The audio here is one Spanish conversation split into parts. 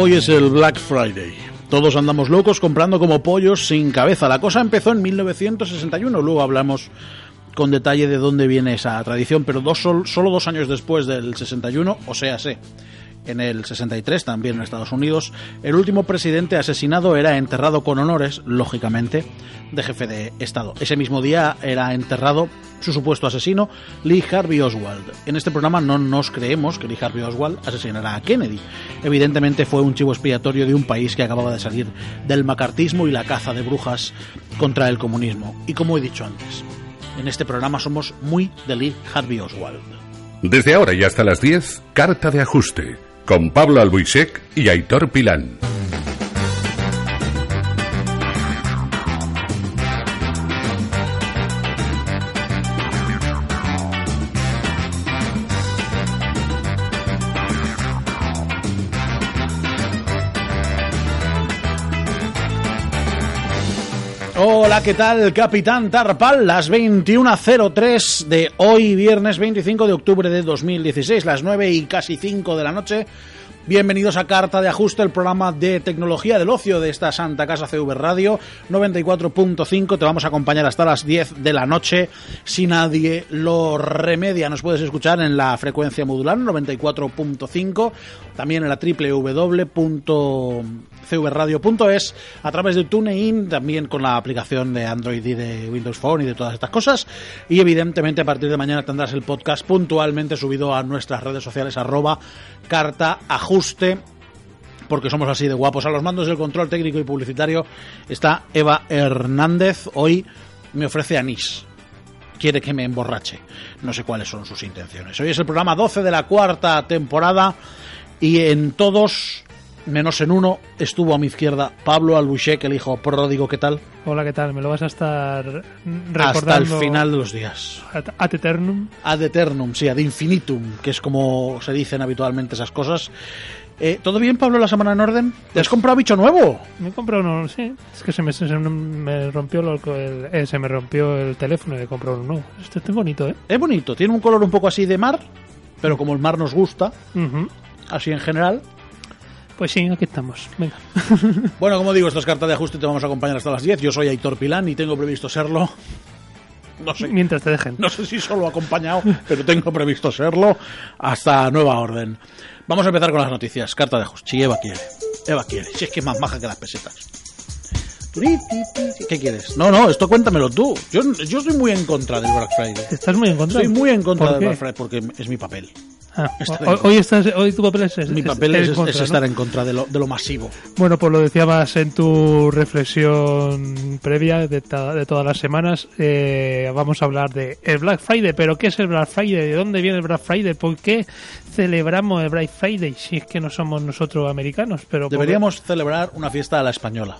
Hoy es el Black Friday. Todos andamos locos comprando como pollos sin cabeza. La cosa empezó en 1961, luego hablamos con detalle de dónde viene esa tradición, pero dos, solo dos años después del 61, o sea, sé, en el 63, también en Estados Unidos, el último presidente asesinado era enterrado con honores, lógicamente, de jefe de Estado. Ese mismo día era enterrado su supuesto asesino, Lee Harvey Oswald. En este programa no nos creemos que Lee Harvey Oswald asesinara a Kennedy. Evidentemente fue un chivo expiatorio de un país que acababa de salir del macartismo y la caza de brujas contra el comunismo. Y como he dicho antes, en este programa somos muy de Lee Harvey Oswald. Desde ahora y hasta las 10, carta de ajuste con Pablo Albuisek y Aitor Pilán. Hola, ¿qué tal, Capitán Tarpal? Las 21.03 de hoy, viernes 25 de octubre de 2016, las 9 y casi 5 de la noche. Bienvenidos a Carta de Ajuste, el programa de tecnología del ocio de esta Santa Casa CV Radio 94.5. Te vamos a acompañar hasta las 10 de la noche si nadie lo remedia. Nos puedes escuchar en la frecuencia modular 94.5, también en la www.cvradio.es, a través de TuneIn, también con la aplicación de Android y de Windows Phone y de todas estas cosas. Y evidentemente a partir de mañana tendrás el podcast puntualmente subido a nuestras redes sociales arroba carta ajuste porque somos así de guapos. A los mandos del control técnico y publicitario está Eva Hernández. Hoy me ofrece anís. Quiere que me emborrache. No sé cuáles son sus intenciones. Hoy es el programa 12 de la cuarta temporada y en todos, menos en uno, estuvo a mi izquierda Pablo Albuchek, el hijo pródigo. ¿Qué tal? Hola, ¿qué tal? Me lo vas a estar recordando. Hasta el final de los días. Ad eternum. Ad eternum, sí, ad infinitum, que es como se dicen habitualmente esas cosas. Eh, ¿Todo bien, Pablo, la semana en orden? ¿Te has comprado bicho nuevo? Me he comprado uno, sí. Es que se me, se me rompió el, eh, se me rompió el teléfono y he comprado uno nuevo. Este es bonito, ¿eh? Es bonito. Tiene un color un poco así de mar, pero como el mar nos gusta, así en general. Pues sí, aquí estamos. Venga. bueno, como digo, esta es carta de ajuste. Te vamos a acompañar hasta las 10. Yo soy Aitor Pilán y tengo previsto serlo no sé. Mientras te dejen. No sé si solo acompañado, pero tengo previsto serlo hasta nueva orden. Vamos a empezar con las noticias. Carta de ajuste. Si Eva quiere. Eva quiere. Si es que es más maja que las pesetas. ¿Qué quieres? No, no, esto cuéntamelo tú. Yo, yo estoy muy en contra del Black Friday. ¿Estás muy en contra? Estoy muy en contra del Black Friday porque es mi papel. Ah, hoy, estás, hoy tu papel es, Mi papel es, estar en contra de lo, de lo, masivo. Bueno, pues lo decías en tu reflexión previa de, de todas las semanas. Eh, vamos a hablar de el Black Friday. ¿Pero qué es el Black Friday? ¿De dónde viene el Black Friday? ¿Por qué celebramos el Black Friday si es que no somos nosotros americanos? Pero Deberíamos celebrar una fiesta a la española.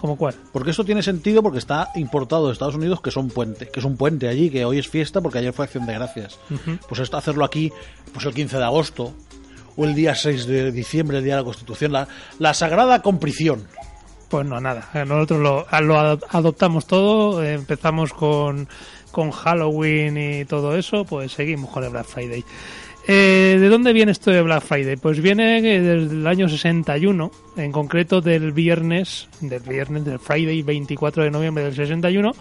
¿Cómo cuál? Porque eso tiene sentido porque está importado de Estados Unidos, que es un puente, que es un puente allí, que hoy es fiesta porque ayer fue Acción de Gracias. Pues esto hacerlo aquí, pues el 15 de agosto o el día 6 de diciembre, el día de la Constitución, la, la Sagrada Comprición. Pues no, nada. Nosotros lo, lo adoptamos todo, empezamos con, con Halloween y todo eso, pues seguimos con el Black Friday. Eh, ¿De dónde viene esto de Black Friday? Pues viene eh, del año 61, en concreto del viernes, del viernes, del Friday 24 de noviembre del 61,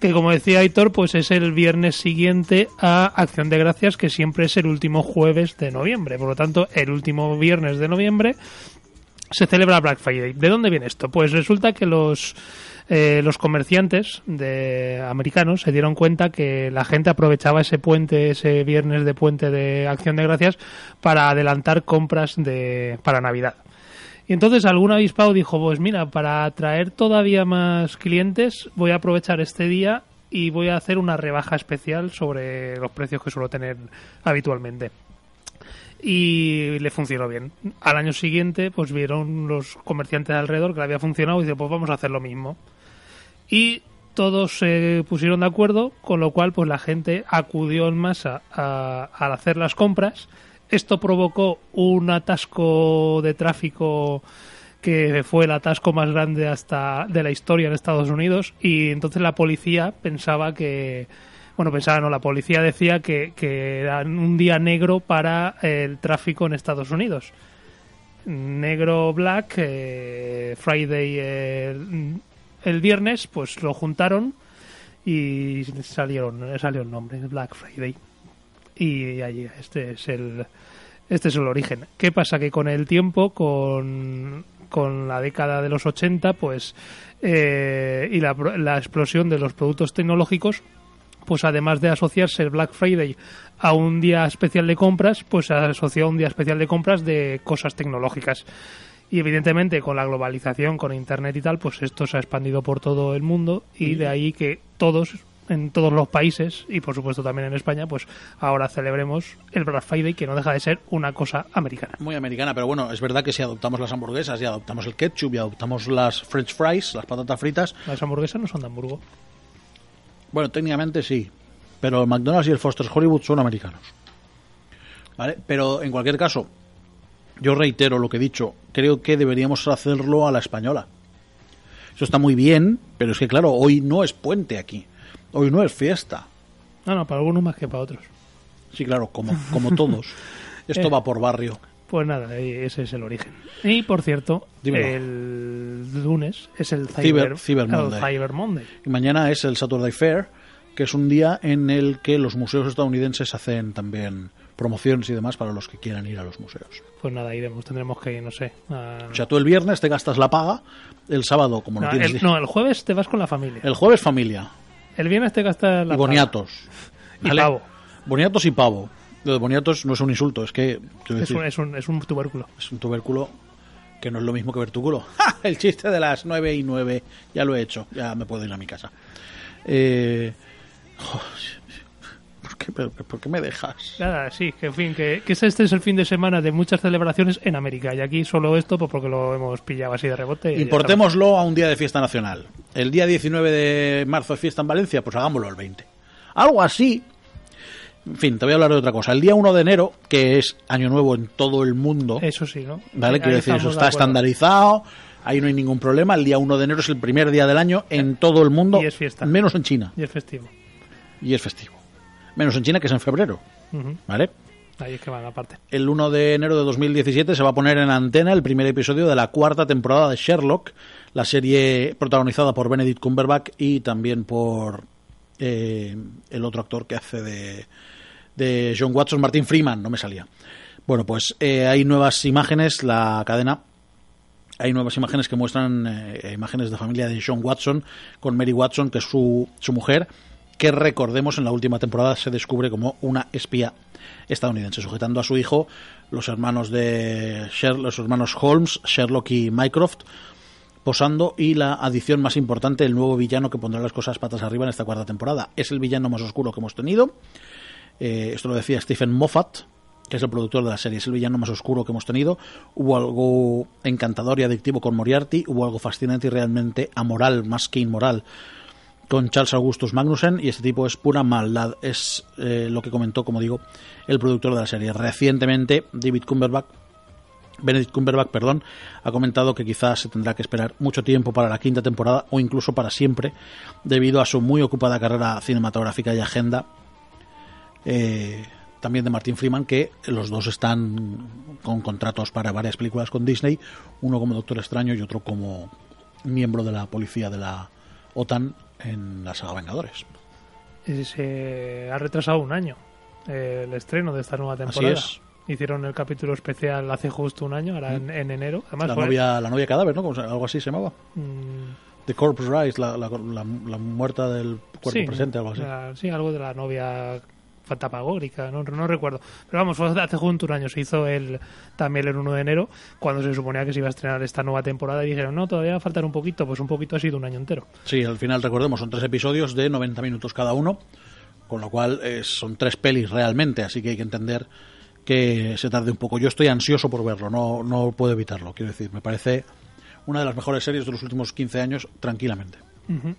que como decía Aitor, pues es el viernes siguiente a Acción de Gracias, que siempre es el último jueves de noviembre. Por lo tanto, el último viernes de noviembre se celebra Black Friday. ¿De dónde viene esto? Pues resulta que los eh, los comerciantes de americanos se dieron cuenta que la gente aprovechaba ese puente, ese viernes de puente de Acción de Gracias para adelantar compras de para Navidad. Y entonces algún avispado dijo, pues mira, para atraer todavía más clientes voy a aprovechar este día y voy a hacer una rebaja especial sobre los precios que suelo tener habitualmente y le funcionó bien. Al año siguiente, pues vieron los comerciantes alrededor que le había funcionado y dice, pues vamos a hacer lo mismo y todos se pusieron de acuerdo, con lo cual pues la gente acudió en masa a, hacer las compras. Esto provocó un atasco de tráfico que fue el atasco más grande hasta de la historia en Estados Unidos y entonces la policía pensaba que bueno pensaba no la policía decía que, era un día negro para el tráfico en Estados Unidos negro black, eh, Friday eh, el viernes, pues lo juntaron y salieron, salió el nombre, Black Friday. Y ahí este es el este es el origen. ¿Qué pasa? Que con el tiempo, con, con la década de los 80, pues eh, y la, la explosión de los productos tecnológicos, pues además de asociarse el Black Friday a un día especial de compras, pues se asoció a un día especial de compras de cosas tecnológicas. Y evidentemente con la globalización, con Internet y tal, pues esto se ha expandido por todo el mundo y de ahí que todos, en todos los países y por supuesto también en España, pues ahora celebremos el Black Friday que no deja de ser una cosa americana. Muy americana, pero bueno, es verdad que si adoptamos las hamburguesas y adoptamos el ketchup y adoptamos las french fries, las patatas fritas, Las hamburguesas no son de Hamburgo. bueno, técnicamente sí, pero el McDonald's y el Foster's Hollywood son americanos. ¿Vale? Pero en cualquier caso, yo reitero lo que he dicho, creo que deberíamos hacerlo a la española. Eso está muy bien, pero es que claro, hoy no es puente aquí. Hoy no es fiesta. No, no, para algunos más que para otros. Sí, claro, como, como todos. Esto Eh. va por barrio. Pues nada, ahí ese es el origen. Y por cierto, Dímelo. el lunes es el Cyber- Cyber, Cyber el Monday. Cyber Monday. Y mañana es el Saturday Fair, que es un día en el que los museos estadounidenses hacen también promociones y demás para los que quieran ir a los museos. Pues nada, iremos, tendremos que ir, no sé. a- O sea, tú el viernes te gastas la paga, el sábado, como no, tienes... el, no, el jueves te vas con la familia. El jueves familia El viernes te gastas la y boniatos. Y pavo. Boniatos y pavo. Lo de boniatos no es un insulto, es que paga. Es decir, un, es, un, es un tubérculo. es un tubérculo que no es lo mismo que vertúculo. ¡Ja! El chiste de las 9 y 9, ya lo he hecho, ya me puedo ir a mi casa. Eh... jo, ¿Por qué, pero- por qué me dejas? Nada, sí, que en fin, que, que este es el fin de semana de muchas celebraciones en América. Y aquí solo esto, pues porque lo hemos pillado así de rebote. Importémoslo a un día de fiesta nacional. El día 19 de marzo es fiesta en Valencia, pues hagámoslo el 20. Algo así. En fin, te voy a hablar de otra cosa. El día 1 de enero, que es año nuevo en todo el mundo. Eso sí, ¿no? ¿vale? Quiero decir, eso de está estandarizado, ahí no hay ningún problema. El día 1 de enero es el primer día del año en todo el mundo, Y es fiesta. menos en China, Y es festivo. y es festivo. Menos en China, que es en febrero. ¿vale? Ahí es que van aparte. el 1 de enero de 2017 se va a poner en antena el primer episodio de la cuarta temporada de Sherlock, la serie protagonizada por Benedict Cumberbatch y también por eh, el otro actor que hace de, de John Watson, Martin Freeman, no me salía. Bueno, pues eh, hay nuevas imágenes, la cadena hay nuevas imágenes que muestran eh, imágenes de familia de John Watson con Mary Watson, que es su, su mujer, que recordemos en la última temporada se descubre como una espía estadounidense, sujetando a su hijo los hermanos de Sher- los hermanos Holmes, Sherlock y Mycroft, posando y la adición más importante, el nuevo villano que pondrá las cosas patas arriba en esta cuarta temporada. Es el villano más oscuro que hemos tenido. Eh, esto lo decía Stephen Moffat, que es el productor de la serie, es el villano más oscuro que hemos tenido. Hubo algo encantador y adictivo con Moriarty, hubo algo fascinante y realmente amoral, más que inmoral, con Charles Augustus Magnussen, y este tipo es pura maldad. Es eh, lo que comentó, como digo, el productor de la serie. Recientemente, David Cumberbatch Benedict Cumberbatch, perdón, ha comentado que quizás se tendrá que esperar mucho tiempo para la quinta temporada o incluso para siempre, debido a su muy ocupada carrera cinematográfica y agenda. eh, también de Martin Freeman, que los dos están con contratos para varias películas con Disney, uno como Doctor Extraño y otro como miembro de la policía de la OTAN en la saga Vengadores. Y se ha retrasado un año eh, el estreno de esta nueva temporada. es. Hicieron el capítulo especial hace justo un año, ahora en, en enero. Además, La novia, la novia cadáver, ¿no? Como se- Algo así se llamaba. mm, The Corpse Rise, la, la, la- muerta del cuerpo sí, presente, algo así. sí, algo de la novia fantapagórica, no, no recuerdo. Pero vamos, hace justo un año. Se hizo el, también el 1 de enero, cuando se suponía que se iba a estrenar esta nueva temporada. Y dijeron, no, todavía va a faltar un poquito. Pues un poquito ha sido un año entero. Sí, al final recordemos, son tres episodios de 90 minutos cada uno, con lo cual eh, son tres pelis realmente, así que hay que entender que se tarde un poco. Yo estoy ansioso por verlo, no, no puedo evitarlo, quiero decir, me parece una de las mejores series de los últimos 15 años, tranquilamente. Ujú.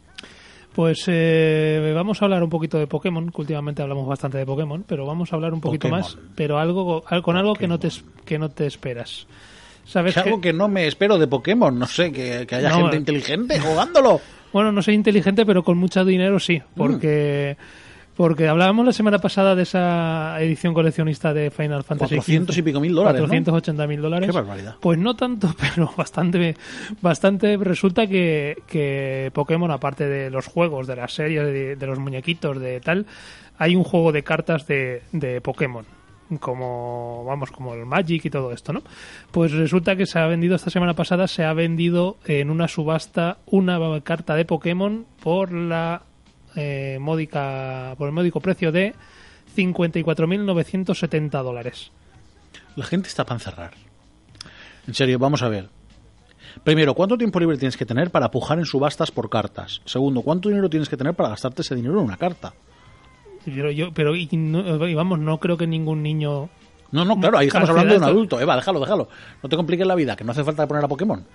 Pues eh, vamos a hablar un poquito de Pokémon, que últimamente hablamos bastante de Pokémon, pero vamos a hablar un poquito Pokémon. más, pero algo al- con algo que no te que no te esperas. ¿Sabes Es que- algo que no me espero de Pokémon, no sé, que, que haya No, gente eh. inteligente jugándolo. Bueno, no soy inteligente, pero con mucho dinero sí, porque Porque hablábamos la semana pasada de esa edición coleccionista de Final Fantasy 400 y pico mil dólares, ¿no? 480 mil dólares. Qué barbaridad. Pues no tanto, pero bastante. bastante resulta que, que Pokémon, aparte de los juegos, de las series, de, de los muñequitos, de tal, hay un juego de cartas de, de Pokémon como vamos como el Magic y todo esto, ¿no? Pues resulta que se ha vendido esta semana pasada se ha vendido en una subasta una carta de Pokémon por la eh, módica por el módico precio de 54.970 dólares. La gente está para encerrar. En serio, vamos a ver. Primero, ¿cuánto tiempo libre tienes que tener para pujar en subastas por cartas? Segundo, ¿cuánto dinero tienes que tener para gastarte ese dinero en una carta? Pero, yo, pero y, no- y vamos, no creo que ningún niño No, no, claro, ahí estamos hablando de un adulto. Eva, déjalo, déjalo. No te compliques la vida, que no hace falta poner a Pokémon.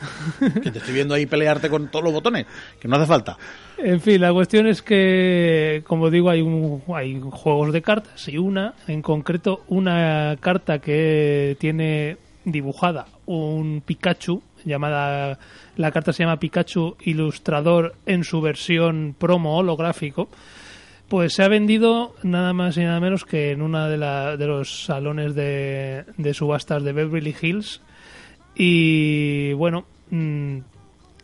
que te estoy viendo ahí pelearte con todos los botones, que no hace falta. En fin, la cuestión es que, como digo, hay, un, hay juegos de cartas y una, en concreto, una carta que tiene dibujada un Pikachu, llamada, la carta se llama Pikachu Ilustrador en su versión promo holográfico, pues se ha vendido nada más y nada menos que en una de, la- de los salones de, de subastas de Beverly Hills. Y bueno, mm,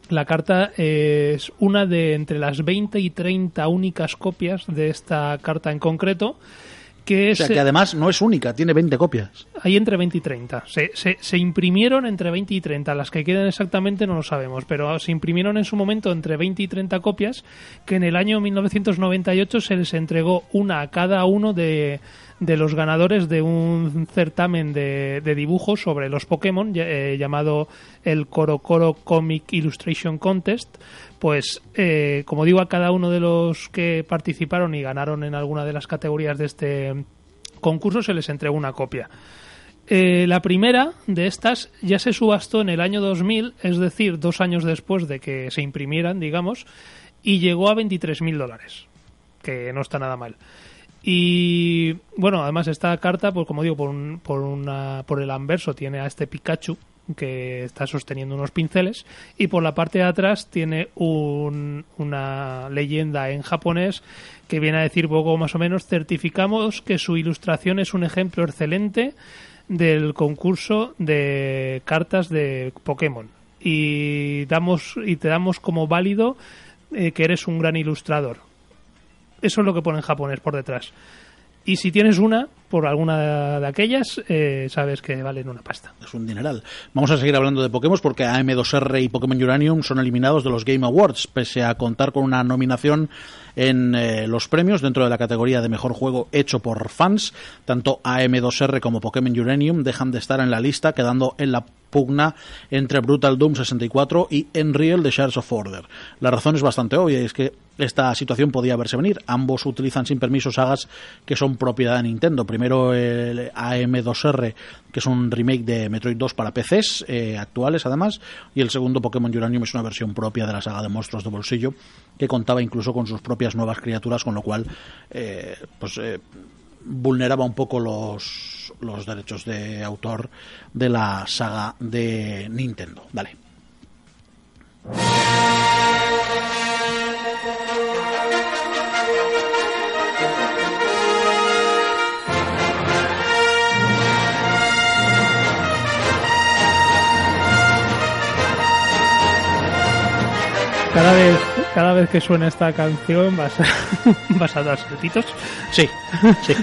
la carta es una de entre las 20 y 30 únicas copias de esta carta en concreto. Que O es, sea, que además no es única, tiene 20 copias. hay entre 20 y 30. Se, se, se imprimieron entre 20 y 30. Las que quedan exactamente no lo sabemos, pero se imprimieron en su momento entre 20 y 30 copias que en el año 1998 se les entregó una a cada uno de, de los ganadores de un certamen de, de dibujos sobre los Pokémon eh, llamado el Coro Coro Comic Illustration Contest. Pues, eh, como digo, a cada uno de los que participaron y ganaron en alguna de las categorías de este concurso se les entregó una copia. Eh, la primera de estas ya se subastó en el año 2000, es decir, dos años después de que se imprimieran, digamos, y llegó a 23.000 dólares, que no está nada mal. Y bueno, además esta carta, pues como digo, por, un- por, una, por el anverso tiene a este Pikachu que está sosteniendo unos pinceles y por la parte de atrás tiene un- una leyenda en japonés que viene a decir poco más o menos certificamos que su ilustración es un ejemplo excelente del concurso de cartas de Pokémon y damos y te damos como válido eh, que eres un gran ilustrador. Eso es lo que pone en japonés por detrás. Y si tienes una por alguna de aquellas eh, sabes que valen una pasta Es un dineral. Vamos a seguir hablando de Pokémon porque AM2R y Pokémon Uranium son eliminados de los Game Awards, pese a contar con una nominación en eh, los premios dentro de la categoría de mejor juego hecho por fans. Tanto AM2R como Pokémon Uranium dejan de estar en la lista, quedando en la pugna entre Brutal Doom 64 y Unreal The Shards of Order. La razón es bastante obvia, y es que esta situación podía verse venir. Ambos utilizan sin permiso sagas que son propiedad de Nintendo. El AM2R, que es un remake de Metroid 2 para PCs eh, actuales además, y el segundo Pokémon Uranium es una versión propia de la saga de monstruos de bolsillo que contaba incluso con sus propias nuevas criaturas, con lo cual eh, pues eh, vulneraba un poco los, los derechos de autor de la saga de Nintendo. Dale. Cada vez cada vez que suena esta canción vas a, vas a dar saltitos Sí, sí,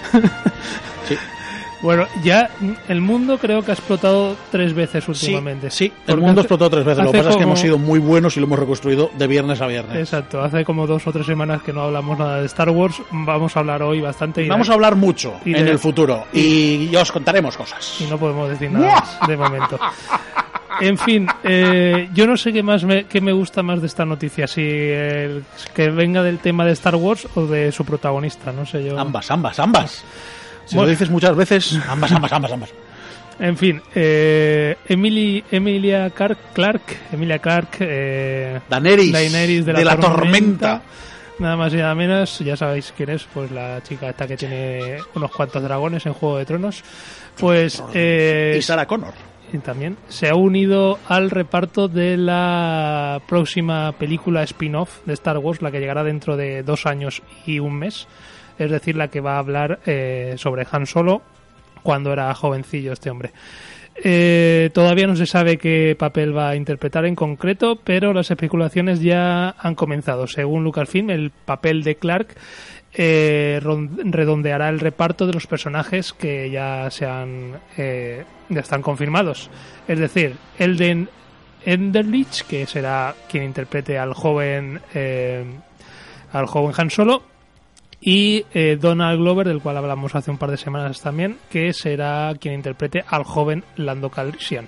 sí. bueno ya el mundo creo que ha explotado tres veces últimamente Sí, el Porque mundo hace- explotó tres veces. Lo que pasa es que como- hemos sido muy buenos y lo hemos reconstruido de viernes a viernes. Exacto, hace como dos o tres semanas que no hablamos nada de Star Wars. Vamos a hablar hoy bastante y, Vamos a hablar mucho y en de- el futuro y, os contaremos cosas. y no podemos decir nada más de momento. En fin, eh, yo no sé qué más me, qué me gusta más de esta noticia, si el- que venga del tema de Star Wars o de su protagonista, no sé yo. Ambas, ambas, ambas. Si Bueno. lo dices muchas veces, ambas, ambas, ambas, ambas. En fin, eh, Emily, Emilia Clark, Clark Emilia Clark, eh, Daenerys, Daenerys de la, de la tormenta. tormenta. Nada más y nada menos, ya sabéis quién es, pues la chica esta que tiene unos cuantos dragones en Juego de Tronos. Pues eh, Y Sarah Connor. También se ha unido al reparto de la próxima película spin-off de Star Wars, la que llegará dentro de dos años y un mes, es decir, la que va a hablar eh, sobre Han Solo cuando era jovencillo este hombre. Eh, todavía no se sabe qué papel va a interpretar en concreto, pero las especulaciones ya han comenzado. Según Lucasfilm, el papel de Clark eh, redondeará el reparto de los personajes que ya se han eh, están confirmados. Es decir, Elden Enderlich, que será quien interprete al joven al joven Han Solo, y eh, Donald Glover, del cual hablamos hace un par de semanas también, que será quien interprete al joven Lando Calrissian.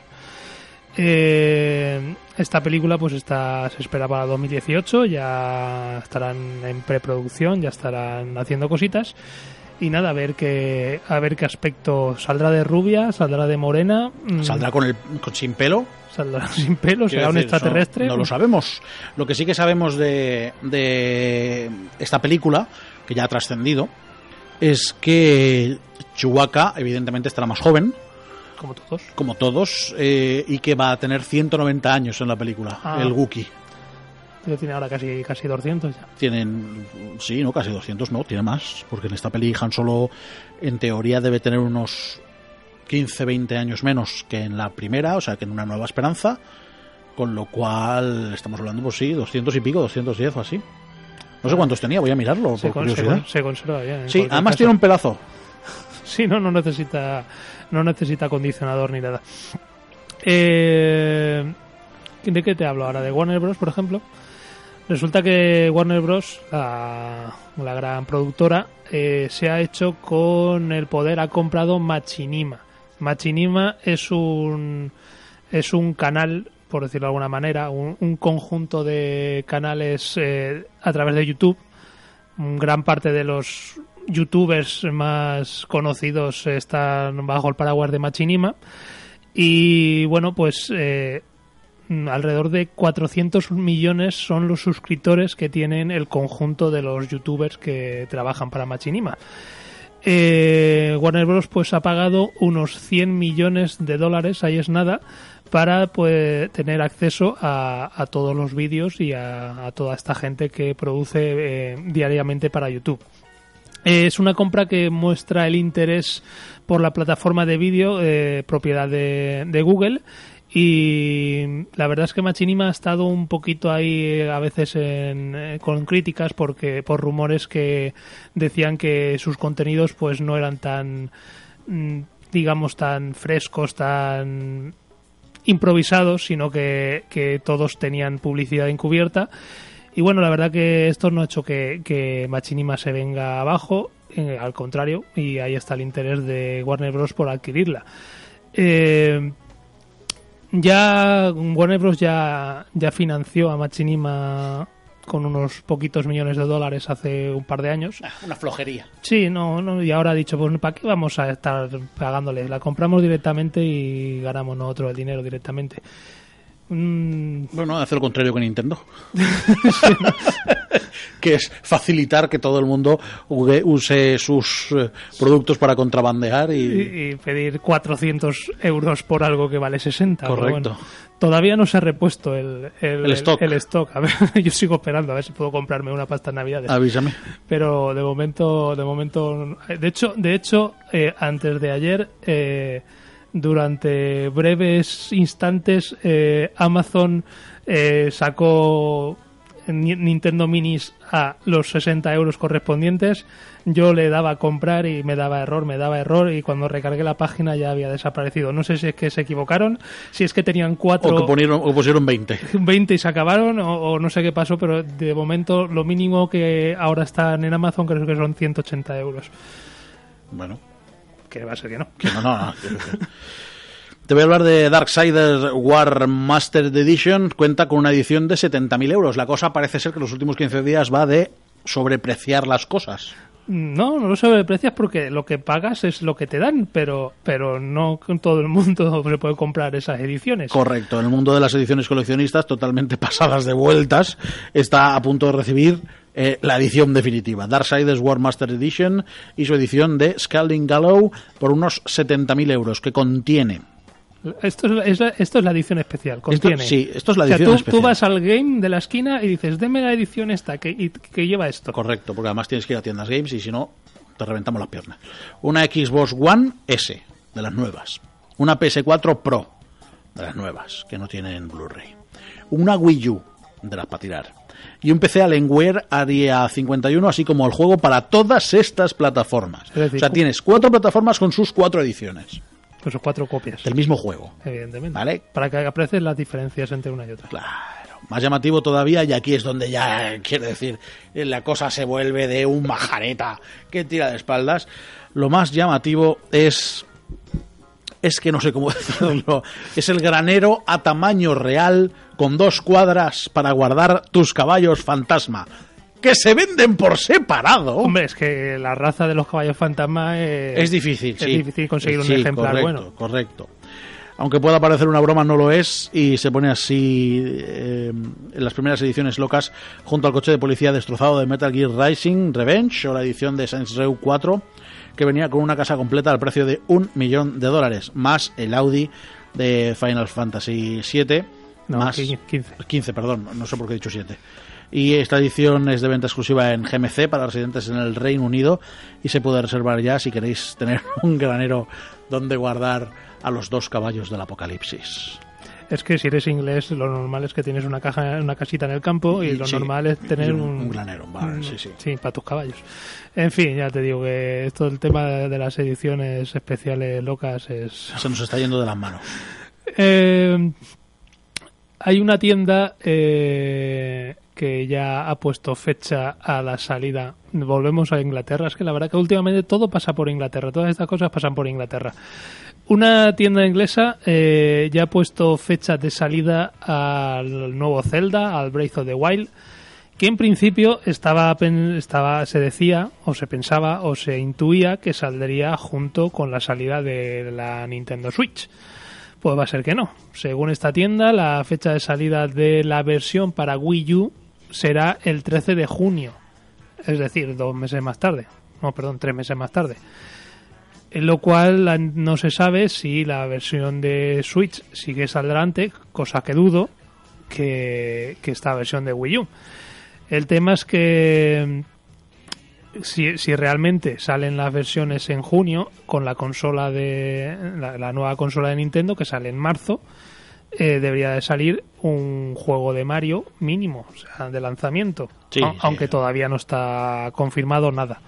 Eh, esta película pues está se espera para 2018, ya estarán en preproducción, ya estarán haciendo cositas y nada, a ver qué a ver qué aspecto saldrá de rubia, saldrá de morena, mm. saldrá con el sin pelo, saldrá sin pelo, será un extraterrestre. No, lo sabemos. Lo que sí que sabemos de, de esta película que ya ha trascendido, es que Chewbacca evidentemente estará más joven. Como todos. Como todos, eh, y que va a tener 190 años en la película, ah. el Wookiee. tiene ahora casi, casi 200 ya. Tienen, sí, no, casi 200, no, tiene más, porque en esta peli Han Solo, en teoría, debe tener unos 15, 20 años menos que en la primera, o sea, que en Una Nueva Esperanza, con lo cual estamos hablando, pues sí, 200 y pico, 210 o así. No sé cuántos tenía, voy a mirarlo. Se, por se, conserva bien. Sí, además tiene un pedazo. Sí, no, no necesita, no necesita acondicionador ni nada. Eh, ¿De qué te hablo ahora? ¿De Warner Bros., por ejemplo? Resulta que Warner Bros., la, gran productora, eh, se ha hecho con el poder, ha comprado Machinima. Machinima es un, es un canal por decirlo de alguna manera, un, conjunto de canales eh, a través de YouTube. Gran parte de los youtubers más conocidos están bajo el paraguas de Machinima. Y bueno, pues eh, alrededor de 400 millones son los suscriptores que tienen el conjunto de los youtubers que trabajan para Machinima. Eh, Warner Bros. pues ha pagado unos 100 millones de dólares, ahí es nada, para pues, tener acceso a, todos los vídeos y a, toda esta gente que produce eh, diariamente para YouTube. Es una compra que muestra el interés por la plataforma de vídeo eh, propiedad de, Google y la verdad es que Machinima ha estado un poquito ahí eh, a veces con críticas porque por rumores que decían que sus contenidos pues no eran tan mm, digamos tan frescos tan improvisados, sino que, todos tenían publicidad encubierta. Y bueno, la verdad que esto no ha hecho que, Machinima se venga abajo, eh, al contrario, y ahí está el interés de Warner Bros. por adquirirla. Eh, ya Warner Bros. ya, ya financió a Machinima con unos poquitos millones de dólares hace un par de años. Ah, una flojería. Sí, no, no, y ahora ha dicho, pues ¿para qué vamos a estar pagándole? La compramos directamente y ganamos nosotros el dinero directamente. Mm. Bueno, hace lo contrario que Nintendo. que es facilitar que todo el mundo use sus eh, productos para contrabandear y... y... pedir 400 euros por algo que vale 60. Correcto. todavía no se ha repuesto el, el, stock. El, stock. A ver, yo sigo esperando a ver si puedo comprarme una pasta en Navidades. Avísame. Pero de momento, de momento, de hecho, de hecho, eh, antes de ayer. Eh, durante breves instantes eh, Amazon eh, sacó Nintendo Minis a los 60 euros correspondientes. Yo le daba a comprar y me daba error, me daba error y cuando recargué la página ya había desaparecido. No sé si es que se equivocaron, si es que tenían cuatro... O que o pusieron 20. 20 y se acabaron o, no sé qué pasó, pero de momento lo mínimo que ahora están en Amazon creo que son 180 euros. Bueno, que va a ser que no. no, no, Te voy a hablar de Darksiders War Master Edition. Cuenta con una edición de 70.000 euros. La cosa parece ser que los últimos 15 días va de sobrepreciar las cosas. No, no lo sobreprecias porque lo que pagas es lo que te dan, pero, pero no todo el mundo se puede comprar esas ediciones. Correcto, el mundo de las ediciones coleccionistas, totalmente pasadas de vueltas, está a punto de recibir eh, la edición definitiva. Darksiders War Master Edition y su edición de Scalding Gallow por unos 70.000 euros, que contiene Esto es, la- esto es edición especial. Contiene. sí, esto es la O sea, edición tú, especial. tú vas al game de la esquina y dices, deme la edición esta que, y- que lleva esto. Correcto, porque además tienes que ir a tiendas games y si no, te reventamos las piernas. Una Xbox One S, de las nuevas. Una PS4 Pro, de las nuevas, que no tienen Blu-ray. Una Wii U, de las para tirar. Y un PC Alienware Area 51, así como el juego para todas estas plataformas. Es decir, o sea, tienes cuatro plataformas con sus cuatro ediciones Pues son cuatro copias, del mismo juego. evidentemente. Vale. Para que aprecies las diferencias entre una y otra. Claro, más llamativo todavía y aquí es donde ya, quiero decir, la cosa se vuelve de un majareta que tira de espaldas. Lo más llamativo es... Es que no sé cómo decirlo. Es el granero a tamaño real con dos cuadras para guardar tus caballos fantasma. Que se venden por separado. Hombre, es que la raza de los caballos fantasma es, Es difícil, es sí. difícil conseguir un ejemplar correcto, bueno. Correcto. Aunque pueda parecer una broma, no lo es. Y se pone así eh, en las primeras ediciones locas, junto al coche de policía destrozado de Metal Gear Rising Revenge o la edición de Saints Row 4, que venía con una casa completa al precio de un millón de dólares, más el Audi de Final Fantasy VII. No, más 15. 15, perdón, no sé por qué he dicho 7. Y esta edición es de venta exclusiva en GMC para residentes en el Reino Unido y se puede reservar ya si queréis tener un granero donde guardar a los dos caballos del apocalipsis. Es que si eres inglés, lo normal es que tienes una caja, una casita en el campo y, lo sí, normal es tener un- un, un granero, vale, sí, sí. para tus caballos. En fin, ya te digo que esto el tema de, de las ediciones especiales locas es... Se nos está yendo de las manos. Eh, hay una tienda eh, que ya ha puesto fecha a la salida. Volvemos a Inglaterra. Es que la verdad que últimamente todo pasa por Inglaterra. Todas estas cosas pasan por Inglaterra. Una tienda inglesa eh, ya ha puesto fecha de salida al nuevo Zelda, al Breath of the Wild, que en principio estaba, estaba se decía o se pensaba o se intuía que saldría junto con la salida de la Nintendo Switch. Pues va a ser que no. Según esta tienda, la fecha de salida de la versión para Wii U será el 13 de junio. Es decir, dos meses más tarde. No, perdón, tres meses más tarde. En lo cual no se sabe si la versión de Switch sigue saldrá antes, cosa que dudo, que, esta versión de Wii U. El tema es que si, si realmente salen las versiones en junio con la consola de la nueva consola de Nintendo que sale en marzo eh, debería de salir un juego de Mario mínimo o sea de lanzamiento Sí, a- sí. aunque todavía no está confirmado nada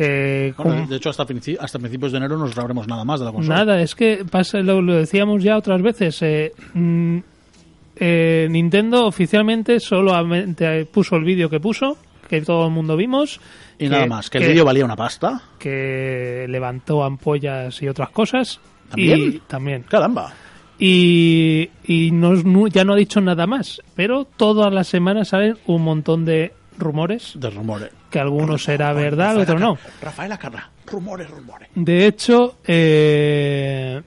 Eh, Bueno, con- de hecho, hasta, princi- hasta principios de enero no sabremos nada más de la consola. Nada, es que pasa, lo, lo decíamos ya otras veces. eh, mm, eh, Nintendo oficialmente solamente puso el vídeo que puso, que todo el mundo vimos. Y nada más, que el vídeo valía una pasta. que levantó ampollas y otras cosas. ¿También? Y también. Caramba. Y, y no, ya no ha dicho nada más. Pero todas las semanas salen un montón de rumores, De rumores. que algunos será verdad, otros no. Rafael Acarra. Rumores, rumores. De hecho, eh,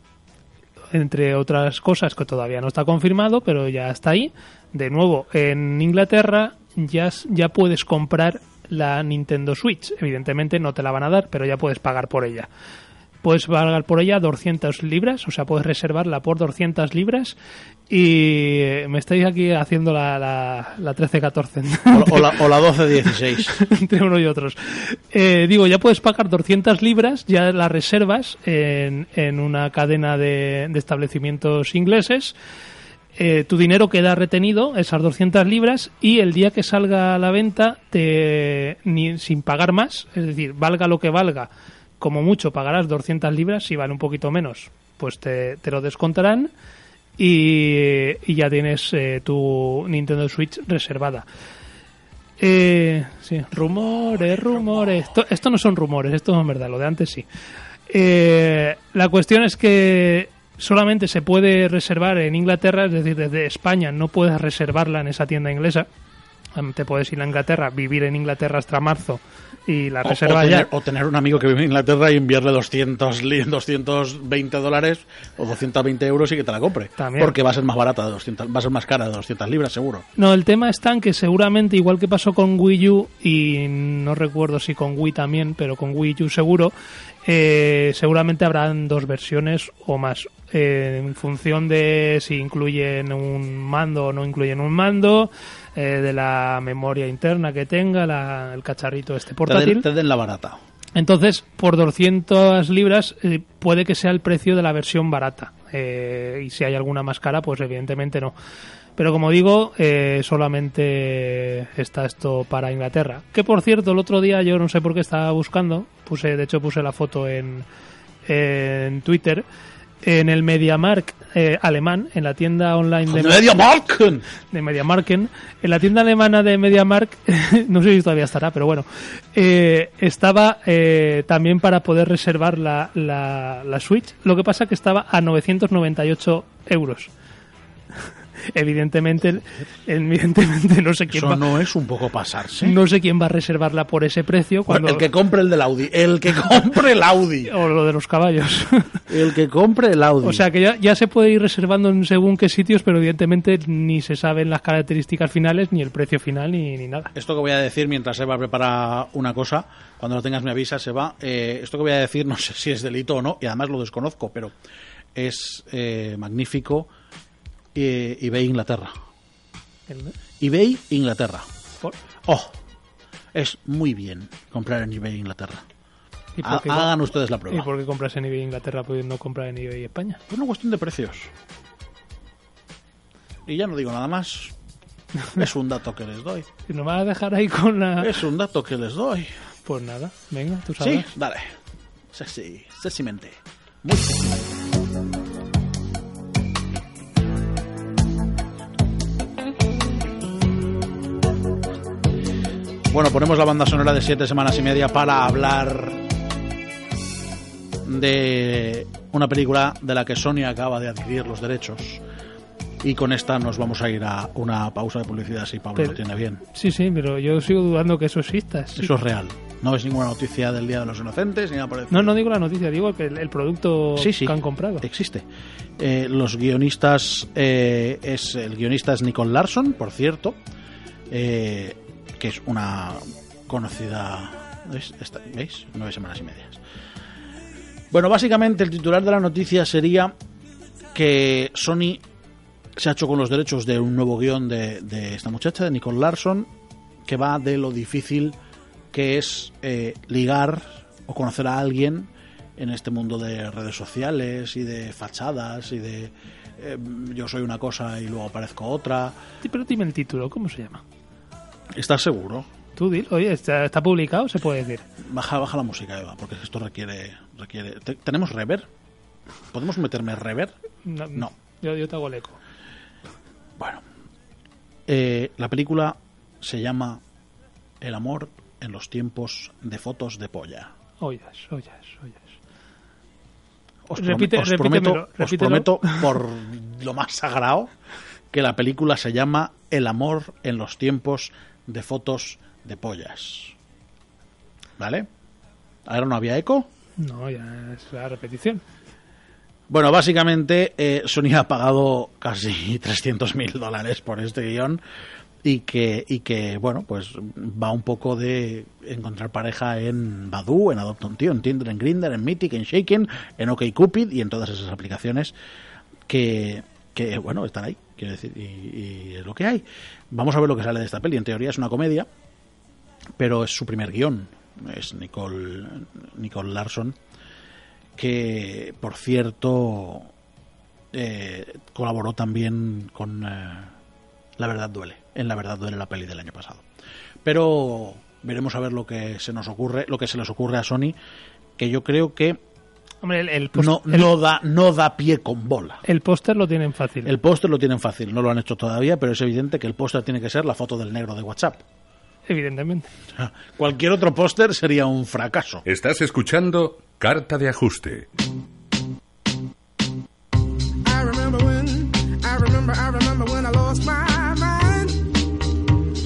entre otras cosas que todavía no está confirmado, pero ya está ahí, de nuevo, en Inglaterra ya, ya puedes comprar la Nintendo Switch. Evidentemente no te la van a dar, pero ya puedes pagar por ella. Puedes pagar por ella 200 libras, o sea, puedes reservarla por 200 libras. Y me estáis aquí haciendo la, la, la 13-14 O, o la, la 12-16. entre unos y otros. Eh, digo, ya puedes pagar 200 libras, ya las reservas en, en una cadena de, de establecimientos ingleses. Eh, tu dinero queda retenido, esas 200 libras, y el día que salga a la venta, te, ni, sin pagar más, es decir, valga lo que valga, como mucho pagarás 200 libras, si vale un poquito menos, pues te, te lo descontarán y, ya tienes eh, tu Nintendo Switch reservada. Eh, sí, rumores, rumores. Esto, esto no son rumores, esto es verdad, lo de antes sí. Eh, la cuestión es que solamente se puede reservar en Inglaterra, es decir, desde España no puedes reservarla en esa tienda inglesa. Te puedes ir a Inglaterra, vivir en Inglaterra hasta marzo y la O, o reserva tener, ya. o tener un amigo que vive en Inglaterra y enviarle 200, li- 220 dólares o 220 euros y que te la compre. También. Porque va a ser más barata de 200, va a ser más cara de 200 libras, seguro. No, el tema está en que seguramente, igual que pasó con Wii U, y no recuerdo si con Wii también, pero con Wii U seguro, eh, seguramente habrán dos versiones o más. eh, en función de si incluyen un mando o no incluyen un mando, eh, de la memoria interna que tenga, la- el cacharrito este Te portátil. den, te den la barata. Entonces, por 200 libras eh, puede que sea el precio de la versión barata. Eh, y si hay alguna más cara, pues evidentemente no. Pero como digo, eh, solamente está esto para Inglaterra. Que por cierto, el otro día yo no sé por qué estaba buscando, puse, de hecho puse la foto en, en Twitter, en el MediaMarkt eh, alemán, en la tienda online de, ¡Media Marken! de MediaMarken. En la tienda alemana de MediaMarkt, no sé si todavía estará, pero bueno, eh, estaba eh, también para poder reservar la, la, la Switch. Lo que pasa que estaba a 998 euros. Evidentemente, evidentemente no sé quién Eso va, no es un poco pasarse. no sé quién va a reservarla por ese precio cuando El que compre el del Audi. El que compre el Audi. o lo de los caballos. El que compre el Audi. O sea que ya, ya se puede ir reservando en según qué sitios, pero evidentemente ni se saben las características finales, ni el precio final, ni, ni nada. Esto que voy a decir mientras Eva prepara una cosa, cuando lo tengas me avisas, Eva. Eh, esto que voy a decir no sé si es delito o no, y además lo desconozco, pero es eh, magnífico eh, eBay Inglaterra. El- eBay Inglaterra. por- Oh, es muy bien comprar en eBay Inglaterra. ¿Y por, qué, hagan ustedes la ¿Y prueba. por qué compras en eBay Inglaterra pudiendo comprar en eBay España? Es una cuestión de precios. Y ya no digo nada más. Es un dato que les doy. Si nos vas a dejar ahí con la... Es un dato que les doy. Pues nada, venga, tú Sí, sabes. dale. Sexy, sexymente. Muy sexy. Bueno, ponemos la banda sonora de siete semanas y media para hablar de una película de la que Sony acaba de adquirir los derechos. Y con esta nos vamos a ir a una pausa de publicidad si Pablo Pero- lo tiene bien. Sí, sí, pero yo sigo dudando que eso exista. sí. Eso es real. No es ninguna noticia del Día de los Inocentes ni nada por el No, no digo la noticia, digo que el, el producto Sí, sí. que han comprado. Existe. Eh, los guionistas eh, es el guionista es Nicole Larson, por cierto, eh, que es una conocida. ¿Veis? Nueve semanas y medias. Bueno, básicamente el titular de la noticia sería que Sony se ha hecho con los derechos de un nuevo guion de, de esta muchacha, de Nicole Larson, que va de lo difícil que es eh, ligar o conocer a alguien en este mundo de redes sociales y de fachadas y de eh, yo soy una cosa y luego parezco otra. Pero dime el título, ¿cómo se llama? ¿Estás seguro? Tú dilo, oye, ¿está, está publicado? Se puede decir. Baja, baja la música, Eva, porque esto requiere... requiere ¿Te- ¿Tenemos rever? ¿Podemos meterme rever? No. Yo, yo te hago el eco. Bueno, eh, la película se llama El amor en los tiempos de fotos de polla. Oyas, oyas, oyas. Os, Repite- os prometo, os prometo por lo más sagrado que la película se llama El amor en los tiempos de fotos de pollas. ¿Vale? ¿Ahora no había eco? No, ya es la repetición. Bueno, básicamente eh, Sony ha pagado casi 300 mil dólares por este guion y que, y que, bueno, pues va un poco de encontrar pareja en Badoo, en Adopt un Tío, en Tinder, en Grindr, en Mythic, en Shaken, en OkCupid y en todas esas aplicaciones que, que bueno, están ahí, quiero decir, y, es lo que hay. Vamos a ver lo que sale de esta peli. En teoría es una comedia, pero es su primer guion. Es Nicole, Nicole Larson que por cierto eh, colaboró también con eh, La verdad duele, en La verdad duele la peli del año pasado. Pero veremos a ver lo que se nos ocurre, lo que se les ocurre a Sony, que yo creo que Hombre, el, el, no, el- no da no da pie con bola. el póster lo tienen fácil. El póster lo tienen fácil, no lo han hecho todavía, pero es evidente que el póster tiene que ser la foto del negro de WhatsApp. Evidentemente. O sea, Cualquier otro póster sería un fracaso. Estás escuchando Carta de Ajuste. I remember when, I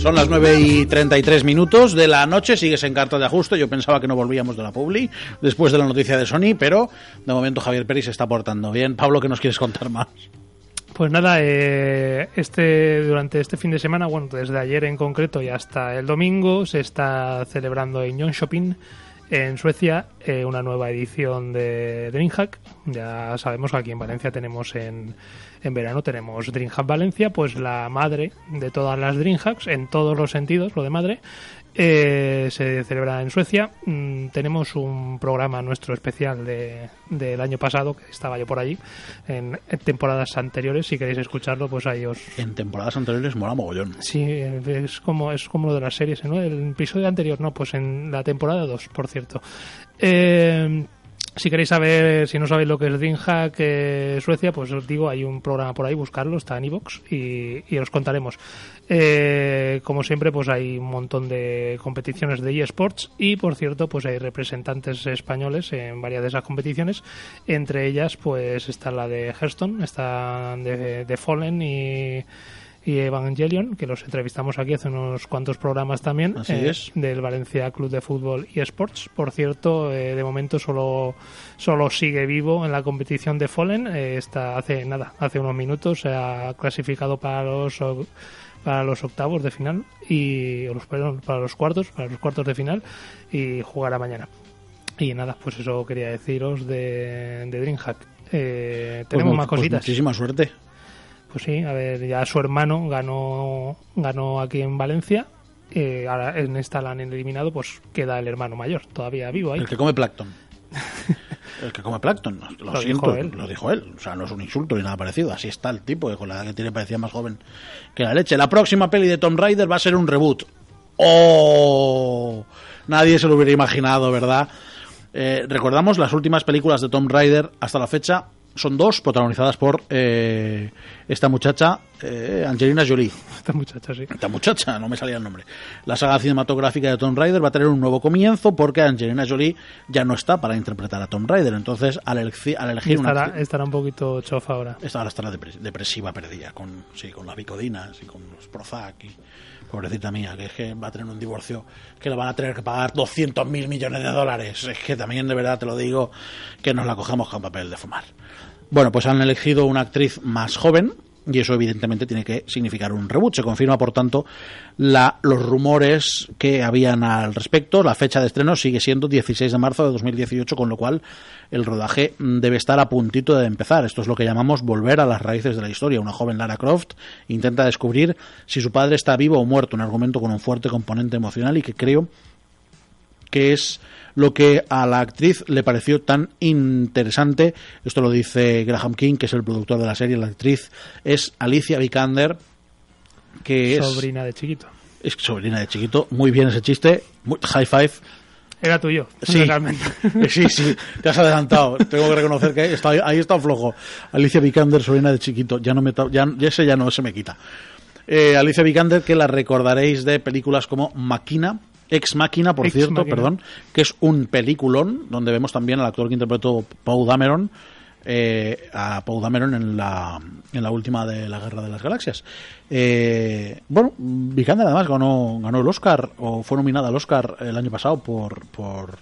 Son las 9 y 33 minutos de la noche, sigues en carta de ajuste. Yo pensaba que no volvíamos de la Publi después de la noticia de Sony, pero de momento Javier Pérez se está portando bien. Pablo, ¿qué nos quieres contar más? Pues nada, eh, este durante este fin de semana, bueno, desde ayer en concreto y hasta el domingo, se está celebrando en John Shopping en Suecia eh, una nueva edición de DreamHack. Ya sabemos que aquí en Valencia tenemos en, en verano tenemos DreamHack Valencia, pues la madre de todas las DreamHacks, en todos los sentidos, lo de madre, eh, se celebra en Suecia. Mm, tenemos un programa nuestro especial de, del año pasado, que estaba yo por allí, en, en temporadas anteriores. Si queréis escucharlo, pues ahí os, En temporadas anteriores mola mogollón. Sí, es como, es como lo de las series, ¿no? El episodio anterior, no, pues en la temporada 2, por cierto. Eh, si queréis saber, si no sabéis lo que es DreamHack eh, Suecia, pues os digo, hay un programa por ahí, buscarlo, está en iVoox y, y os contaremos. Eh, como siempre, pues hay un montón de competiciones de eSports y, por cierto, pues hay representantes españoles en varias de esas competiciones. Entre ellas, pues está la de Hearthstone, está de, de Fallen y y Evangelion, que los entrevistamos aquí hace unos cuantos programas también, Así eh, es. del Valencia Club de Fútbol y Sports. Por cierto, eh, de momento solo, solo sigue vivo en la competición de Fallen. Eh, está hace nada, hace unos minutos se ha clasificado para los para los octavos de final y los, perdón, para los cuartos, para los cuartos de final y jugará mañana. Y nada, pues eso quería deciros de, de DreamHack. Eh, Pues tenemos más pues cositas. muchísima suerte. Pues sí, a ver, ya su hermano ganó, ganó aquí en Valencia. eh, ahora en esta la han eliminado, pues queda el hermano mayor, todavía vivo ahí. El que come plancton. El que come plancton. Lo, Lo siento, dijo él. lo dijo él. O sea, no es un insulto ni nada parecido. Así está el tipo, que con la edad que tiene parecía más joven que la leche. La próxima peli de Tomb Raider va a ser un reboot. ¡Oh! Nadie se lo hubiera imaginado, ¿verdad? Eh, recordamos las últimas películas de Tomb Raider hasta la fecha. Son dos, protagonizadas por eh, esta muchacha, eh, Angelina Jolie. Esta muchacha, sí. Esta muchacha, no me salía el nombre. La saga cinematográfica de Tomb Raider va a tener un nuevo comienzo porque Angelina Jolie ya no está para interpretar a Tomb Raider. Entonces, al, elegi- al elegir una Estará, actriz- estará un poquito chofa ahora. ahora estará depres- depresiva perdida con sí con las bicodinas y con los Prozac y pobrecita mía que es que va a tener un divorcio que le van a tener que pagar 200 mil millones de dólares es que también de verdad te lo digo que nos la cogemos con papel de fumar bueno pues han elegido una actriz más joven y eso evidentemente tiene que significar un reboot. Se confirma, por tanto, la, los rumores que habían al respecto. La fecha de estreno sigue siendo 16 de marzo de 2018, con lo cual el rodaje debe estar a puntito de empezar. Esto es lo que llamamos volver a las raíces de la historia. Una joven Lara Croft intenta descubrir si su padre está vivo o muerto, un argumento con un fuerte componente emocional y que creo que es lo que a la actriz le pareció tan interesante. Esto lo dice Graham King, que es el productor de la serie. La actriz es Alicia Vikander, que es, Sobrina de chiquito. es sobrina de chiquito. Muy bien ese chiste. Muy, high five. Era tuyo, Sí. legalmente. Eh, Sí, sí, te has adelantado. Tengo que reconocer que está, ahí está flojo. Alicia Vikander, sobrina de chiquito. Ya no me, ya, ya ese ya no se me quita. Eh, Alicia Vikander, que la recordaréis de películas como Máquina, Ex Máquina, por Ex cierto, perdón, que es un peliculón donde vemos también al actor que interpretó Paul Dameron, eh, a Paul Dameron en la, en la última de la Guerra de las Galaxias. Eh, bueno, Vikander además ganó, ganó el Oscar, o fue nominada al Oscar el año pasado por, por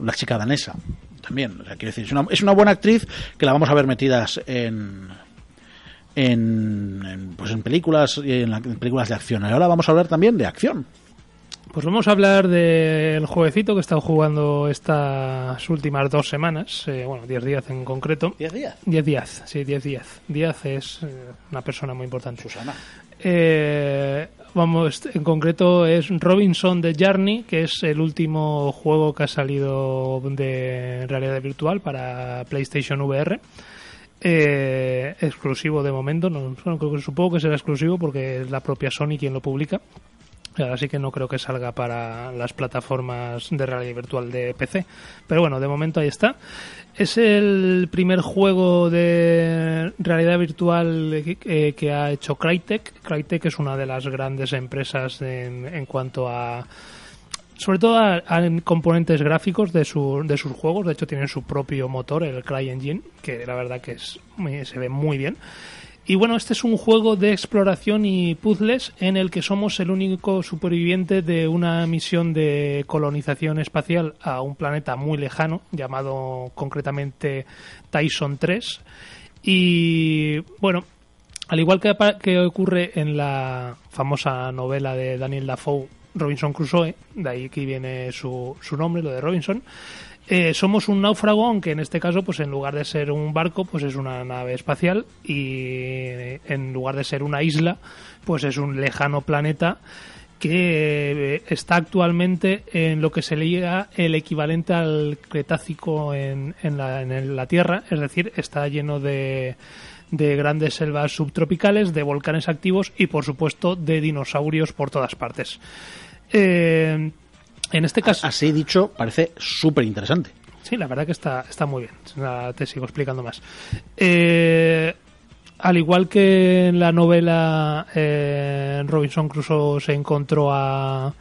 la chica danesa. También, o sea, quiero decir, es una, es una buena actriz que la vamos a ver metidas en, en, en, pues en películas y en, la- en películas de acción. Ahora vamos a hablar también de acción. Pues vamos a hablar del jueguecito que he estado jugando estas últimas dos semanas, eh, bueno, 10 días en concreto. 10 días. 10 días, sí, 10 días. Díaz es eh, una persona muy importante. Susana. Eh, vamos, en concreto es Robinson The Journey, que es el último juego que ha salido de realidad virtual para PlayStation VR. Eh, exclusivo de momento, no, bueno, creo que supongo que será exclusivo porque es la propia Sony quien lo publica. Así que no creo que salga para las plataformas de realidad virtual de PC. Pero bueno, de momento ahí está. Es el primer juego de realidad virtual eh, que ha hecho Crytek. Crytek es una de las grandes empresas en, en cuanto a sobre todo a, componentes gráficos de, de sus juegos. De hecho, tienen su propio motor, el CryEngine, que la verdad que es, muy- se ve muy bien. Y bueno, este es un juego de exploración y puzzles en el que somos el único superviviente de una misión de colonización espacial a un planeta muy lejano, llamado concretamente Tyson 3. Y bueno, al igual que, que ocurre en la famosa novela de Daniel Dafoe, Robinson Crusoe, de ahí que viene su, su nombre, lo de Robinson. Eh, somos un náufrago, aunque en este caso, pues en lugar de ser un barco, pues es una nave espacial y eh, en lugar de ser una isla, pues es un lejano planeta que eh, está actualmente en lo que se leía el equivalente al Cretácico en, la, en la Tierra, es decir, está lleno de, de grandes selvas subtropicales, de volcanes activos y, por supuesto, de dinosaurios por todas partes. Eh, en este caso, Así dicho, parece súper interesante. Sí, la verdad que está, está muy bien. Nada, te sigo explicando más. Eh, al igual que en la novela eh, Robinson Crusoe se encontró a,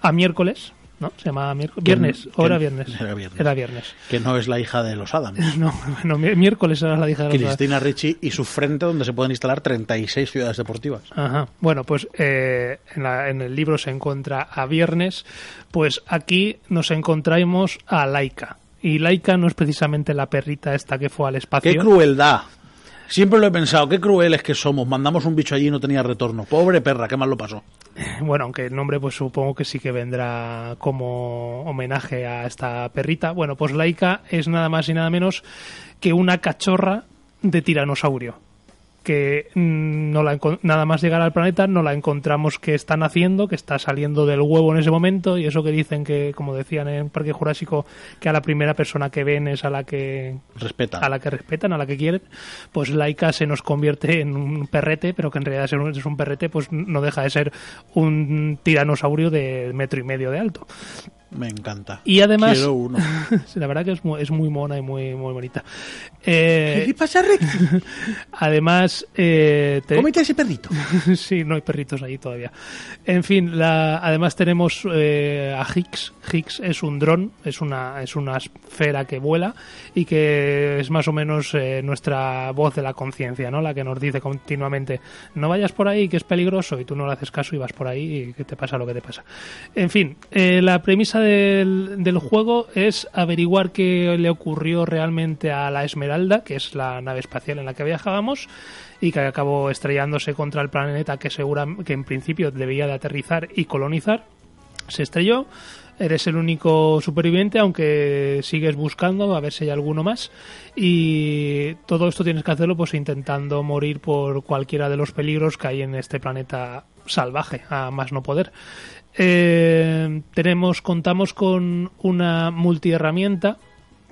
a miércoles, ¿no? Se llama miércoles. Viernes, o era viernes. era viernes. Era viernes. Que no es la hija de los Adams. No, no, mi- miércoles era la hija de los Cristina Ricci y su frente donde se pueden instalar 36 ciudades deportivas. Ajá. Bueno, pues eh, en, la- en el libro se encuentra a Viernes, pues aquí nos encontramos a Laika. Y Laika no es precisamente la perrita esta que fue al espacio. ¡Qué crueldad! Siempre lo he pensado, qué crueles que somos. Mandamos un bicho allí y no tenía retorno. Pobre perra, qué mal lo pasó. Bueno, aunque el nombre pues supongo que sí que vendrá como homenaje a esta perrita. Bueno, pues Laika es nada más y nada menos que una cachorra de tiranosaurio. Que mm, no la nada más llegar al planeta no la encontramos que está naciendo, que está saliendo del huevo en ese momento y eso que dicen que, como decían en Parque Jurásico, que a la primera persona que ven es a la que Respeta. a la que respetan, a la que quieren, pues Laika se nos convierte en un perrete, pero que en realidad es un perrete, pues no deja de ser un tiranosaurio de metro y medio de alto. Me encanta. Y además, Quiero uno. La verdad que es muy, es muy mona y muy, muy bonita. Eh, pasa, Rick? además, eh, te- Cómete ese perrito. sí, no hay perritos ahí todavía. En fin, la, además tenemos eh, a Higgs. Higgs es un dron, es una, es una esfera que vuela y que es más o menos eh, nuestra voz de la conciencia, ¿no? La que nos dice continuamente, no vayas por ahí, que es peligroso, y tú no le haces caso y vas por ahí y que te pasa lo que te pasa. En fin, eh, la premisa del, del juego es averiguar qué le ocurrió realmente a la Esmeralda, que es la nave espacial en la que viajábamos, y que acabó estrellándose contra el planeta que, segura, que en principio debía de aterrizar y colonizar. Se estrelló, eres el único superviviente, aunque sigues buscando a ver si hay alguno más. Y todo esto tienes que hacerlo pues intentando morir por cualquiera de los peligros que hay en este planeta salvaje, a más no poder. Eh, tenemos, contamos con una multiherramienta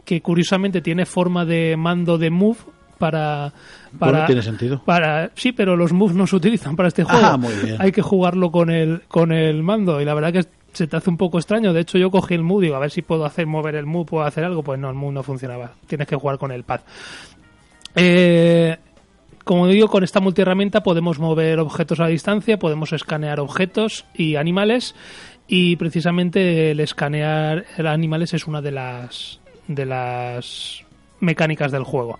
que curiosamente tiene forma de mando de move para para Bueno, tiene sentido. para sí pero los moves no se utilizan para este juego. Ah, muy bien. hay que jugarlo con el con el mando y la verdad que se te hace un poco extraño. De hecho yo cogí el move digo a ver si puedo hacer mover el move puedo hacer algo. Pues no el move no funcionaba. Tienes que jugar con el pad. Eh, como digo, con esta multiherramienta podemos mover objetos a distancia, podemos escanear objetos y animales y precisamente el escanear animales es una de las de las mecánicas del juego.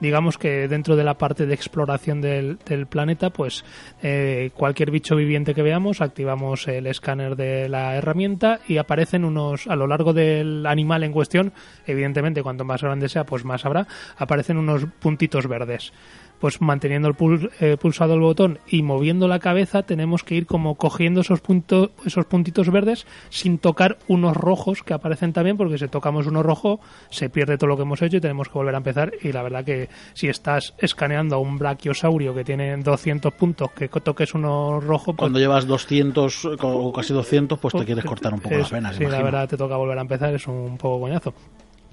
Digamos que dentro de la parte de exploración del, planeta, pues eh, cualquier bicho viviente que veamos, activamos el escáner de la herramienta y aparecen unos, a lo largo del animal en cuestión, evidentemente cuanto más grande sea, pues más habrá, aparecen unos puntitos verdes pues manteniendo el pul- eh, pulsado el botón y moviendo la cabeza tenemos que ir como cogiendo esos puntos esos puntitos verdes sin tocar unos rojos que aparecen también porque si tocamos uno rojo se pierde todo lo que hemos hecho y tenemos que volver a empezar y la verdad que si estás escaneando a un brachiosaurio que tiene 200 puntos que toques uno rojo pues Cuando llevas 200 o casi 200, pues te quieres cortar un poco es- las venas. Sí, la verdad te toca volver a empezar, es un poco coñazo.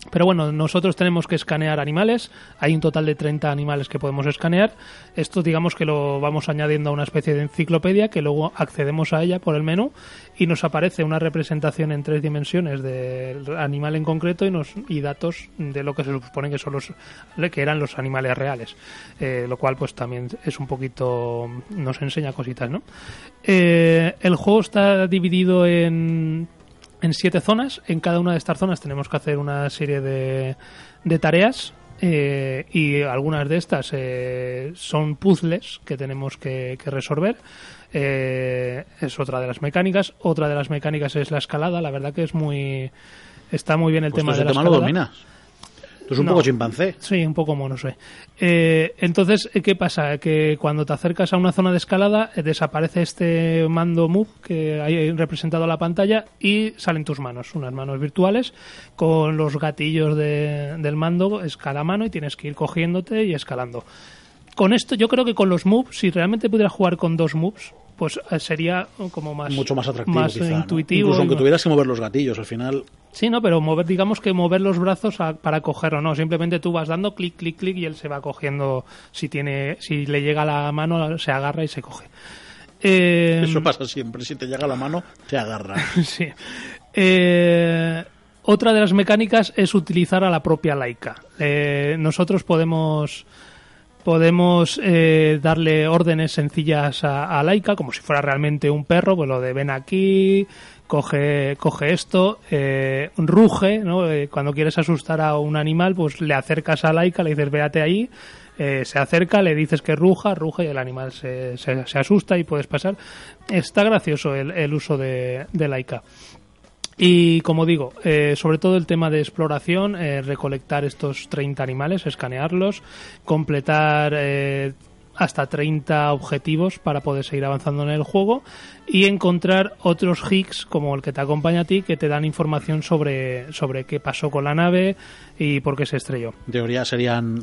Pero bueno, nosotros tenemos que escanear animales. Hay un total de 30 animales que podemos escanear. Esto digamos que lo vamos añadiendo a una especie de enciclopedia que luego accedemos a ella por el menú y nos aparece una representación en tres dimensiones del animal en concreto y, nos, y datos de lo que se supone que son los que eran los animales reales. Eh, lo cual pues también es un poquito nos enseña cositas, ¿no? Eh, el juego está dividido en en siete zonas. En cada una de estas zonas tenemos que hacer una serie de, de tareas. eh, y algunas de estas eh, son puzzles que tenemos que, que resolver. Eh, es otra de las mecánicas. Otra de las mecánicas es la escalada. La verdad que es muy. Está muy bien el Pues tema de la tema lo escalada. dominas. Tú es un No. poco chimpancé. Sí, un poco mono soy. Eh, entonces, eh, ¿qué pasa? Que cuando te acercas a una zona de escalada, eh, desaparece este mando Move que hay representado en la pantalla y salen tus manos, unas manos virtuales con los gatillos de- del mando, es cada mano y tienes que ir cogiéndote y escalando. Con esto, yo creo que con los moves, si realmente pudieras jugar con dos moves, pues eh, sería como más, Mucho más atractivo, más quizá, eh, ¿no? intuitivo. Incluso aunque tuvieras que mover los gatillos, al final... Sí, no, pero mover, digamos que mover los brazos a- para cogerlo, no. Simplemente tú vas dando clic, clic, clic y él se va cogiendo. Si tiene, si le llega la mano, se agarra y se coge. Eh, Eso pasa siempre. Si te llega la mano, te agarra. sí. Eh, otra de las mecánicas es utilizar a la propia Laika. Eh, nosotros podemos podemos eh, darle órdenes sencillas a, a Laika, como si fuera realmente un perro, pues lo de ven aquí, coge, coge esto, eh, ruge, ¿no? Eh, cuando quieres asustar a un animal, pues le acercas a Laika, le dices véate ahí, eh, se acerca, le dices que ruja, ruge y el animal se, se, asusta y puedes pasar. Está gracioso el, el uso de, de Laika. Y como digo, eh, sobre todo el tema de exploración, eh, recolectar estos 30 animales, escanearlos, completar eh, hasta 30 objetivos para poder seguir avanzando en el juego y encontrar otros hicks como el que te acompaña a ti que te dan información sobre, sobre qué pasó con la nave y por qué se estrelló. En teoría serían...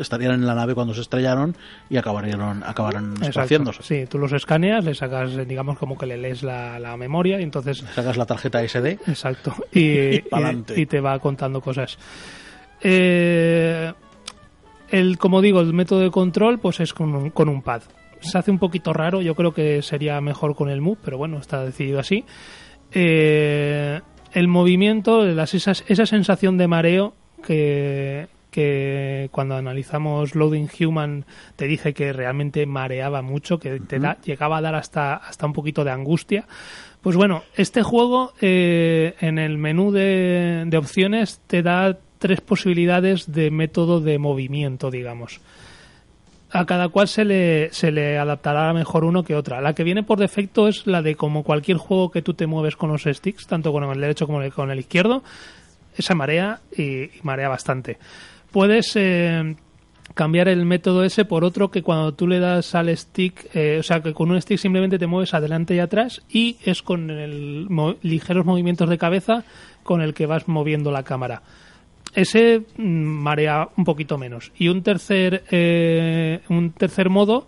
estarían en la nave cuando se estrellaron y acabarían, acabaron esparciéndose. Sí, tú los escaneas, le sacas, digamos, como que le lees la, la memoria y entonces Sacas la tarjeta SD Exacto. Y, Y pa'lante. y- y te va contando cosas. Eh, el, como digo, el método de control pues es con un, con un pad. Se hace un poquito raro, yo creo que sería mejor con el Move, pero bueno, está decidido así. Eh, el movimiento, las, esas, esa sensación de mareo que, que cuando analizamos Loading Human te dije que realmente mareaba mucho, que te da, llegaba a dar hasta, hasta un poquito de angustia. Pues bueno, este juego eh, en el menú de, de opciones te da tres posibilidades de método de movimiento, digamos. A cada cual se le, se le adaptará mejor uno que otra. La que viene por defecto es la de como cualquier juego que tú te mueves con los sticks, tanto con el derecho como con el izquierdo, esa marea y, y marea bastante. Puedes eh, cambiar el método ese por otro que cuando tú le das al stick, eh, o sea que con un stick simplemente te mueves adelante y atrás y es con el ligeros movimientos de cabeza con el que vas moviendo la cámara. Ese mm, marea un poquito menos. Y un tercer, eh, un tercer modo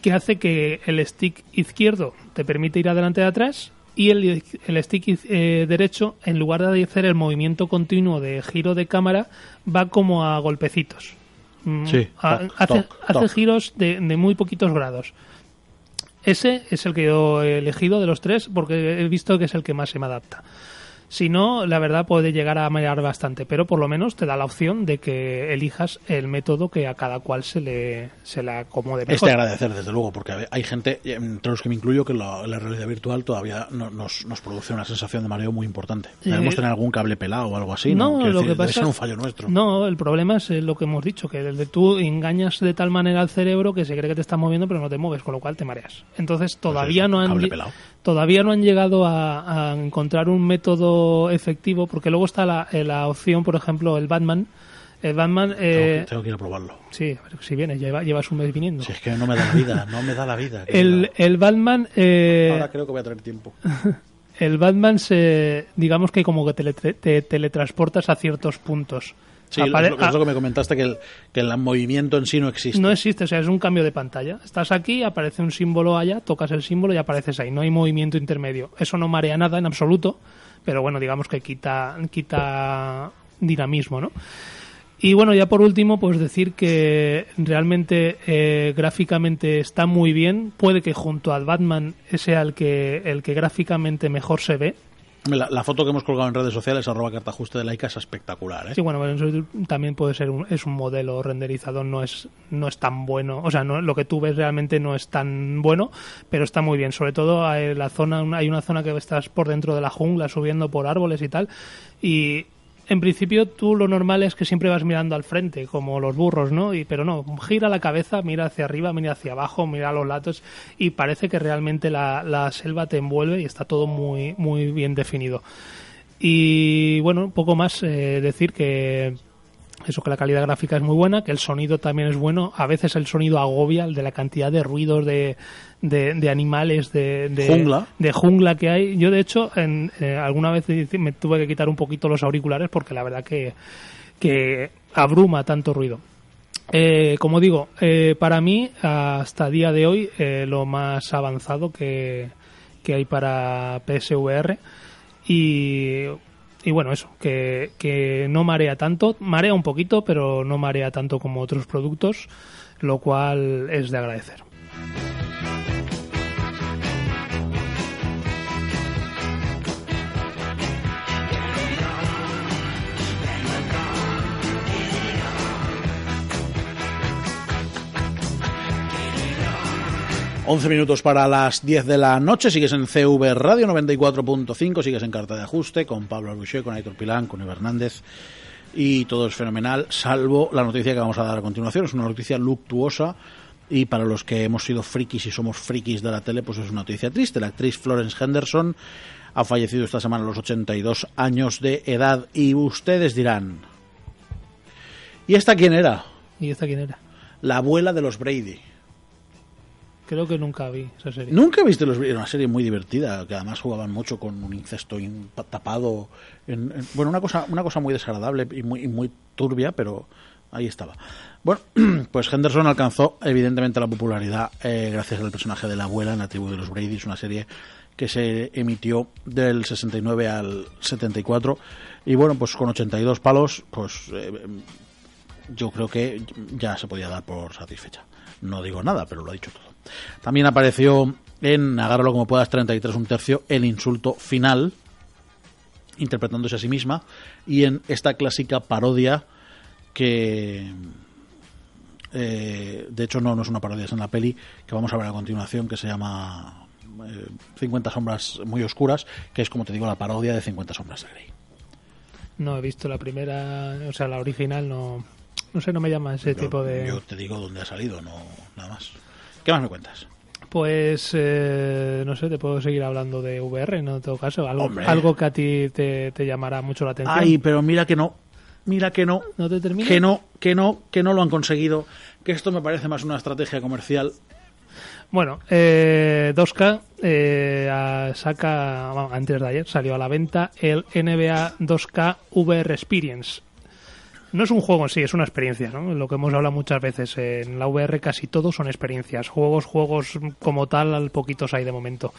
que hace que el stick izquierdo te permite ir adelante y atrás y el, el stick eh, derecho, en lugar de hacer el movimiento continuo de giro de cámara, va como a golpecitos. Mm, Sí, a- toc, hace, toc, hace toc. giros de, de muy poquitos grados. Ese es el que yo he elegido de los tres porque he visto que es el que más se me adapta. Si no, la verdad puede llegar a marear bastante, pero por lo menos te da la opción de que elijas el método que a cada cual se le, se le acomode mejor. de agradecer, desde luego, porque hay gente, entre los que me incluyo, que la, la realidad virtual todavía no- nos, nos produce una sensación de mareo muy importante. Debemos Eh, tener algún cable pelado o algo así, ¿no? No, lo decir, que debe pasa ser un fallo nuestro. No, el problema es eh, lo que hemos dicho, que el de tú engañas de tal manera al cerebro que se cree que te estás moviendo pero no te mueves, con lo cual te mareas. Entonces todavía eso, no han todavía no han llegado a, a encontrar un método efectivo, porque luego está la, eh, la opción, por ejemplo, el Batman. El Batman, Tengo, eh, que, tengo que ir a probarlo. sí, a ver si vienes, lleva, llevas un mes viniendo. Si es que no me da la vida, no me da la vida. El, el Batman, eh, Ahora creo que voy a tener tiempo. el Batman se, digamos que como que te, te teletransportas a ciertos puntos. Sí, es Apare- es lo que me comentaste, que el, que el movimiento en sí no existe. No existe, o sea, es un cambio de pantalla. Estás aquí, aparece un símbolo allá, tocas el símbolo y apareces ahí. No hay movimiento intermedio. Eso no marea nada en absoluto, pero bueno, digamos que quita, quita dinamismo, ¿no? Y bueno, ya por último, pues decir que realmente eh, gráficamente está muy bien. Puede que junto al Batman sea el que, el que gráficamente mejor se ve. La, foto que hemos colgado en redes sociales, arroba cartajuste de Laika, es espectacular. ¿eh? Sí, bueno, eso también puede ser un, es un modelo renderizado, no es, no es tan bueno, o sea, no, lo que tú ves realmente no es tan bueno, pero está muy bien. Sobre todo hay la zona, hay una zona que estás por dentro de la jungla, subiendo por árboles y tal, y en principio tú lo normal es que siempre vas mirando al frente, como los burros, ¿no? Y, pero no, gira la cabeza, mira hacia arriba, mira hacia abajo, mira los lados y parece que realmente la, selva te envuelve y está todo muy, muy bien definido. Y bueno, poco más eh, decir que eso que la calidad gráfica es muy buena, que el sonido también es bueno. A veces el sonido agobia, el de la cantidad de ruidos de, de, de animales, de, de Jungla. de jungla que hay. Yo de hecho en, eh, alguna vez me tuve que quitar un poquito los auriculares porque la verdad que, que abruma tanto ruido. Eh, como digo, eh, para mí hasta día de hoy lo más avanzado que, que hay para PSVR y, y bueno, eso, que, que no marea tanto, marea un poquito, pero no marea tanto como otros productos, lo cual es de agradecer. 11 minutos para las 10 de la noche, sigues en CV Radio 94.5, sigues en Carta de Ajuste con Pablo Albuché, con Aitor Pilán, con Eva Hernández y todo es fenomenal, salvo la noticia que vamos a dar a continuación, es una noticia luctuosa y para los que hemos sido frikis y somos frikis de la tele, pues es una noticia triste. La actriz Florence Henderson ha fallecido esta semana a los 82 años de edad y ustedes dirán, ¿y esta quién era? ¿Y esta quién era? La abuela de los Brady. Creo que nunca vi esa serie. Nunca viste los era una serie muy divertida, que además jugaban mucho con un incesto in- tapado. En, en- bueno, una cosa, una cosa muy desagradable y muy, y muy turbia, pero ahí estaba. Bueno, pues Henderson alcanzó evidentemente la popularidad eh, gracias al personaje de la abuela en la tribu de los Brady, es una serie que se emitió del 69 al 74 y bueno, pues con 82 palos, pues eh, yo creo que ya se podía dar por satisfecha. No digo nada, pero lo ha dicho todo. También apareció en Agárralo como puedas 33 un tercio el insulto final, interpretándose a sí misma, y en esta clásica parodia que eh, de hecho no, no es una parodia, es en la peli que vamos a ver a continuación que se llama eh, 50 sombras muy oscuras, que es como te digo la parodia de 50 sombras de Grey. No he visto la primera, o sea, la original no. No sé, no me llama ese Yo- tipo de. Yo te digo dónde ha salido, no nada más. ¿Qué más me cuentas? Pues eh, no sé, te puedo seguir hablando de VR en todo caso. Algo, Hombre. algo que a ti te, te llamará mucho la atención. Ay, pero mira que no. Mira que no. ¿No te termina? Que no, que no, que no lo han conseguido. Que esto me parece más una estrategia comercial. Bueno, eh, 2K eh, saca, bueno, antes de ayer salió a la venta el NBA 2K VR Experience. No es un juego en sí, es una experiencia, ¿no? Lo que hemos hablado muchas veces. En la VR casi todo son experiencias. Juegos, juegos como tal, al poquitos hay de momento.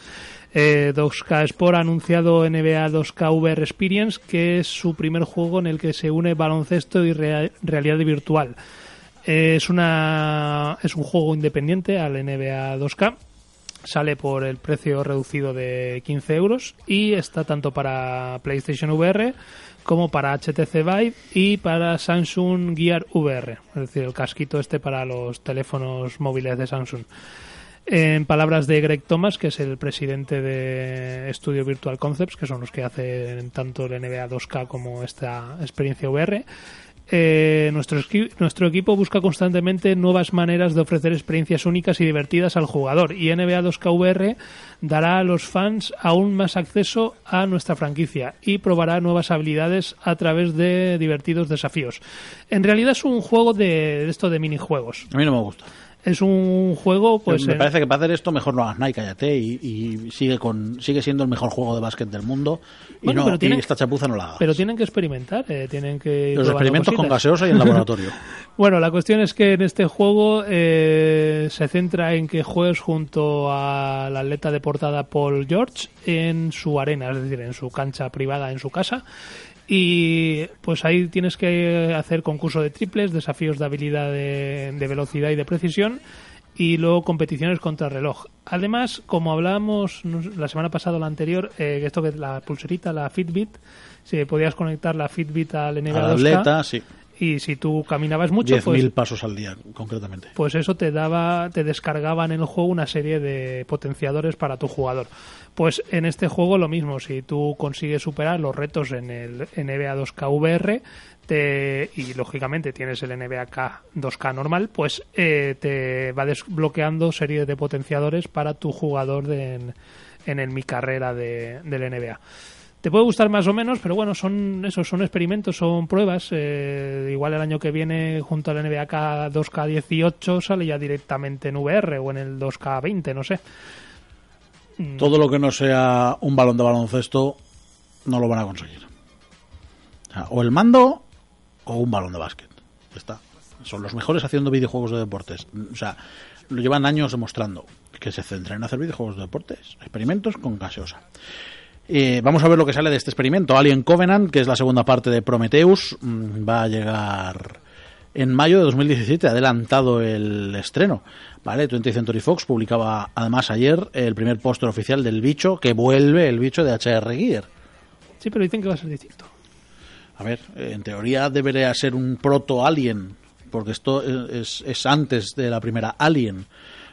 Eh, 2K Sport ha anunciado NBA 2K VR Experience, que es su primer juego en el que se une baloncesto y rea- realidad virtual. Eh, es, una, es un juego independiente al NBA 2K. Sale por el precio reducido de 15 euros y está tanto para PlayStation VR como para HTC Vive y para Samsung Gear VR, es decir, el casquito este para los teléfonos móviles de Samsung. En palabras de Greg Thomas, que es el presidente de Studio Virtual Concepts, que son los que hacen tanto el NBA 2K como esta experiencia VR, eh, nuestro, nuestro equipo busca constantemente nuevas maneras de ofrecer experiencias únicas y divertidas al jugador y NBA 2K VR dará a los fans aún más acceso a nuestra franquicia y probará nuevas habilidades a través de divertidos desafíos. En realidad es un juego de, de esto de minijuegos. A mí no me gusta. Es un juego, pues. me en- parece que para hacer esto mejor no hagas Nike, cállate y, y sigue con sigue siendo el mejor juego de básquet del mundo y Bueno, no pero y esta chapuza no la hagas. Pero tienen que experimentar, eh, tienen que. Los experimentos con gaseosa y en laboratorio. Bueno, la cuestión es que en este juego eh, se centra en que juegues junto al atleta de portada Paul George en su arena, es decir, en su cancha privada en su casa. Y pues ahí tienes que hacer concurso de triples, desafíos de habilidad de, de velocidad y de precisión y luego competiciones contra reloj. Además, como hablábamos la semana pasada o la anterior, eh, esto que la pulserita, la Fitbit, si podías conectar la Fitbit al NBA Al 2K, atleta, sí. Y si tú caminabas mucho, 10.000 pues, pasos al día, concretamente. pues eso te daba, te descargaban en el juego una serie de potenciadores para tu jugador. Pues en este juego lo mismo, si tú consigues superar los retos en el NBA 2K VR te, y lógicamente tienes el NBA K 2K normal, pues eh, te va desbloqueando serie de potenciadores para tu jugador de- en, en el mi carrera de, del NBA. Te puede gustar más o menos, pero bueno, son eso, son experimentos, son pruebas. Eh, igual el año que viene, junto al NBA 2K18, sale ya directamente en VR o en el 2K20, no sé. Todo lo que no sea un balón de baloncesto no lo van a conseguir. O, el mando o un balón de básquet. Ya está. Son los mejores haciendo videojuegos de deportes. O sea, lo llevan años demostrando que se centran en hacer videojuegos de deportes. Experimentos con gaseosa. Eh, vamos a ver lo que sale de este experimento. Alien Covenant, que es la segunda parte de Prometheus, mm, va a llegar en mayo de 2017, adelantado el estreno. Vale, 20th Century Fox publicaba además ayer el primer póster oficial del bicho que vuelve el bicho de HR Gear. Sí, pero dicen que va a ser distinto. A ver, eh, en teoría debería ser un proto-alien, porque esto es, es antes de la primera Alien.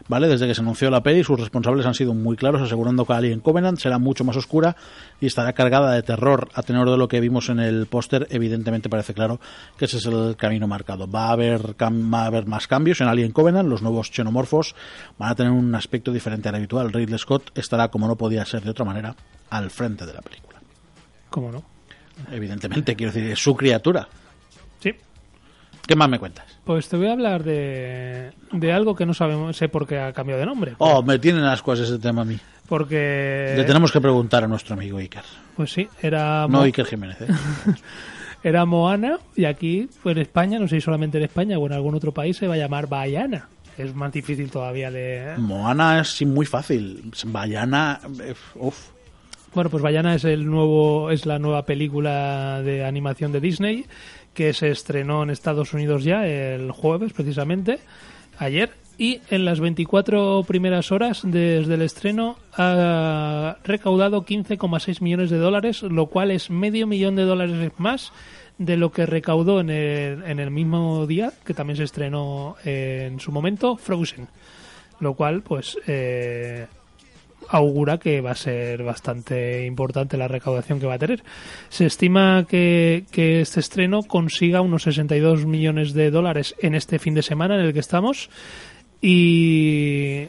¿Vale? Desde que se anunció la peli, sus responsables han sido muy claros, asegurando que Alien Covenant será mucho más oscura y estará cargada de terror. A tenor de lo que vimos en el póster, evidentemente parece claro que ese es el camino marcado. Va a haber va a haber más cambios en Alien Covenant, los nuevos xenomorfos van a tener un aspecto diferente al habitual. Ridley Scott estará, como no podía ser de otra manera, al frente de la película. ¿Cómo no? Evidentemente, quiero decir, es su criatura. ¿Qué más me cuentas? Pues te voy a hablar de, de algo que no sabemos, sé por qué ha cambiado de nombre. Oh, me tienen ascuas ese tema a mí. Porque, Le tenemos que preguntar a nuestro amigo Iker. pues sí, era, No Mo- Iker Jiménez, ¿eh? era Moana y aquí, pues en España, no sé si solamente en España o en algún otro país, se va a llamar Baiana. Es más difícil todavía de... Moana es muy fácil. Bayana, eh, uf. Bueno, pues Bayana es el nuevo, es la nueva película de animación de Disney que se estrenó en Estados Unidos ya el jueves, precisamente, ayer. Y en las 24 primeras horas desde el estreno ha recaudado 15,6 millones de dólares, lo cual es medio millón de dólares más de lo que recaudó en el, en el mismo día, que también se estrenó en su momento, Frozen. Lo cual, pues, eh, augura que va a ser bastante importante la recaudación que va a tener. Se estima que, que este estreno consiga unos 62 millones de dólares en este fin de semana en el que estamos y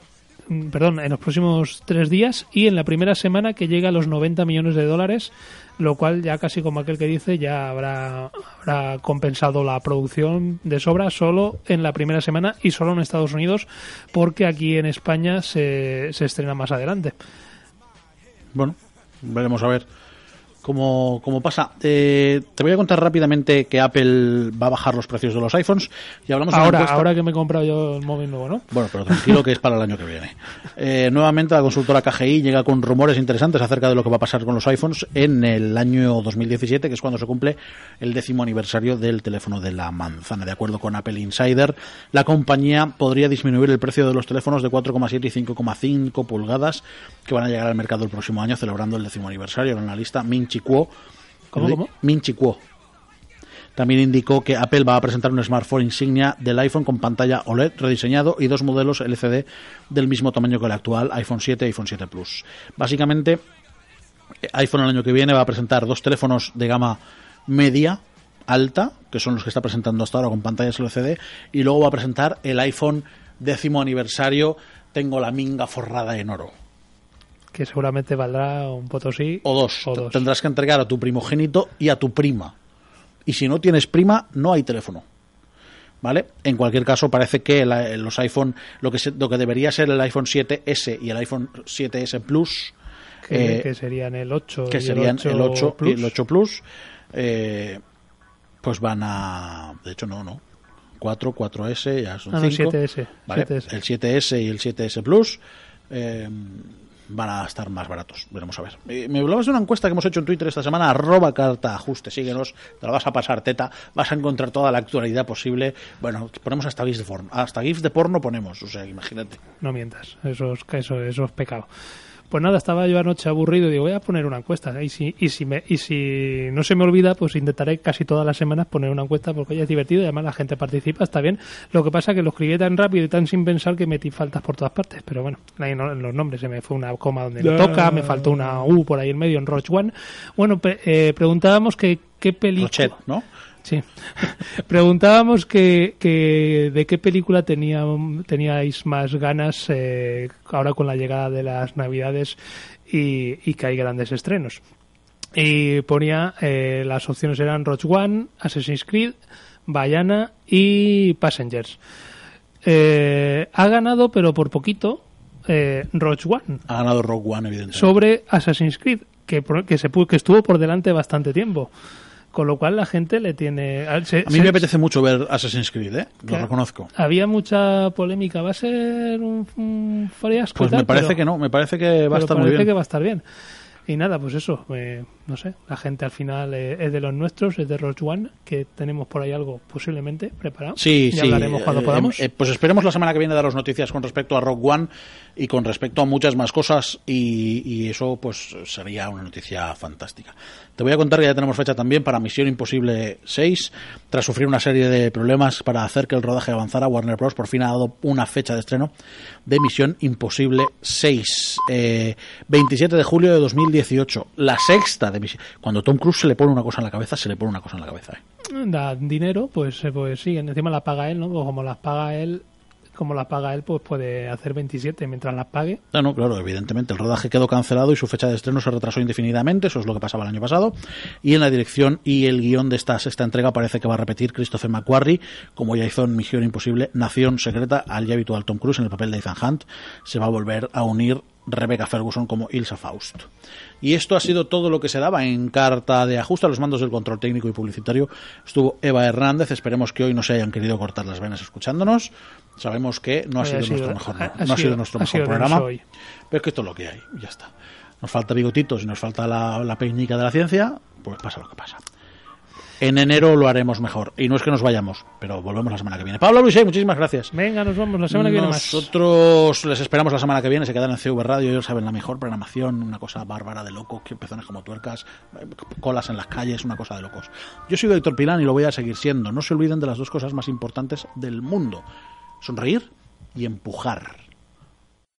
perdón, en los próximos tres días y en la primera semana que llega a los 90 millones de dólares, lo cual ya casi como aquel que dice ya habrá, habrá compensado la producción de sobra solo en la primera semana y solo en Estados Unidos porque aquí en España se, se estrena más adelante. Bueno, veremos a ver cómo, cómo pasa. Eh, te voy a contar rápidamente que Apple va a bajar los precios de los iPhones y hablamos Ahora, ahora que me he comprado yo el móvil nuevo, ¿no? Bueno, pero tranquilo que es para el año que viene. Eh, nuevamente la consultora KGI llega con rumores interesantes acerca de lo que va a pasar con los iPhones en el año 2017, que es cuando se cumple el décimo aniversario del teléfono de la manzana. De acuerdo con Apple Insider, la compañía podría disminuir el precio de los teléfonos de 4,7 y 5,5 pulgadas que van a llegar al mercado el próximo año celebrando el décimo aniversario. En la lista Min Chi Kuo. ¿Cómo, cómo? Min Chi Kuo. También indicó que Apple va a presentar un smartphone insignia del iPhone con pantalla OLED rediseñado y dos modelos LCD del mismo tamaño que el actual iPhone 7 y iPhone 7 Plus. Básicamente, eh, iPhone el año que viene va a presentar dos teléfonos de gama media alta, que son los que está presentando hasta ahora con pantallas LCD, y luego va a presentar el iPhone décimo aniversario, tengo la minga forrada en oro. Que seguramente valdrá un potosí. O dos. O dos. Tendrás que entregar a tu primogénito y a tu prima. Y si no tienes prima, no hay teléfono. ¿Vale? En cualquier caso, parece que la- los iPhone, lo que, se- lo que debería ser el iPhone 7S y el iPhone 7S Plus, Que, eh, que serían el 8 que y serían el 8 Plus. y el 8 Plus, eh, pues van a. De hecho, no, no. 4, 4S, ya son Ah, no, 5. 7S, ¿vale? 7S. El 7S y el 7S Plus eh, van a estar más baratos. Veremos a ver. Eh, me hablabas de una encuesta que hemos hecho en Twitter esta semana, arroba carta ajuste. Síguenos, te la vas a pasar teta, vas a encontrar toda la actualidad posible. Bueno, ponemos hasta GIFs de porno. Hasta GIFs de porno ponemos, o sea, imagínate. No mientas, eso es, eso, eso es pecado. Pues nada, estaba yo anoche aburrido y digo, voy a poner una encuesta. Y si, y si, me, y si no se me olvida, pues intentaré casi todas las semanas poner una encuesta porque ya es divertido y además la gente participa, está bien. Lo que pasa es que lo escribí tan rápido y tan sin pensar que metí faltas por todas partes. Pero bueno, ahí no- en los nombres se me fue una coma donde no toca, me faltó una U por ahí en medio en Roach One. Bueno, pe- eh, preguntábamos que qué película... ¿no? Sí. Preguntábamos que, que de qué película tenía, teníais más ganas eh, ahora con la llegada de las Navidades y, y que hay grandes estrenos. Y ponía, eh, las opciones eran Rogue One, Assassin's Creed, Bayana y Passengers. Eh, ha ganado, pero por poquito, eh, Rogue One Ha ganado Rogue One, evidentemente. sobre Assassin's Creed, que, que, se, que estuvo por delante bastante tiempo. Con lo cual la gente le tiene... a- se- A mí se- me apetece mucho ver Assassin's Creed, ¿eh? Lo Claro. reconozco. Había mucha polémica. ¿Va a ser un, un fiasco? Pues me parece Pero- que no, me parece que va a estar muy parece bien. que va a estar bien. Y nada, pues eso, eh, no sé, la gente al final eh, es de los nuestros, es de Rogue One, que tenemos por ahí algo posiblemente preparado. Sí, sí. hablaremos cuando eh, podamos. eh, pues esperemos la semana que viene daros noticias con respecto a Rock One y con respecto a muchas más cosas y, eso pues sería una noticia fantástica. Te voy a contar que ya tenemos fecha también para Misión Imposible 6. Tras sufrir una serie de problemas para hacer que el rodaje avanzara, Warner Bros. por fin ha dado una fecha de estreno de Misión Imposible 6. Eh, 27 de julio de 2018. La sexta de Misión. Cuando Tom Cruise se le pone una cosa en la cabeza, se le pone una cosa en la cabeza. ¿eh? da dinero, pues, eh, pues sí, encima las paga él, ¿no? Como las paga él, como las paga él, pues puede hacer 27 mientras las pague. No, no, claro, evidentemente. El rodaje quedó cancelado y su fecha de estreno se retrasó indefinidamente. Eso es lo que pasaba el año pasado. Y en la dirección y el guion de esta sexta entrega parece que va a repetir Christopher McQuarrie, como ya hizo en Misión Imposible, Nación Secreta, al ya habitual Tom Cruise en el papel de Ethan Hunt. Se va a volver a unir Rebecca Ferguson como Ilsa Faust. Y esto ha sido todo lo que se daba en carta de ajuste a los mandos del control técnico y publicitario. Estuvo Eva Hernández. Esperemos que hoy no se hayan querido cortar las venas escuchándonos. Sabemos que no ha sido, sido- nuestro mejor, ha- no ha sido sido- nuestro mejor programa. hoy. Pero es que esto es lo que hay, ya está. Nos falta bigotitos y nos falta la, la de la ciencia, pues pasa lo que pasa. En enero lo haremos mejor. Y no es que nos vayamos, pero volvemos la semana que viene. Pablo Luis, muchísimas gracias. Venga, nos vamos la semana que viene más. Nosotros les esperamos la semana que viene, se quedan en CV Radio, ellos saben la mejor programación, una cosa bárbara de locos, que pezones como tuercas, eh, colas en las calles, una cosa de locos. Yo soy Héctor Pilán y lo voy a seguir siendo. No se olviden de las dos cosas más importantes del mundo. Sonreír y empujar.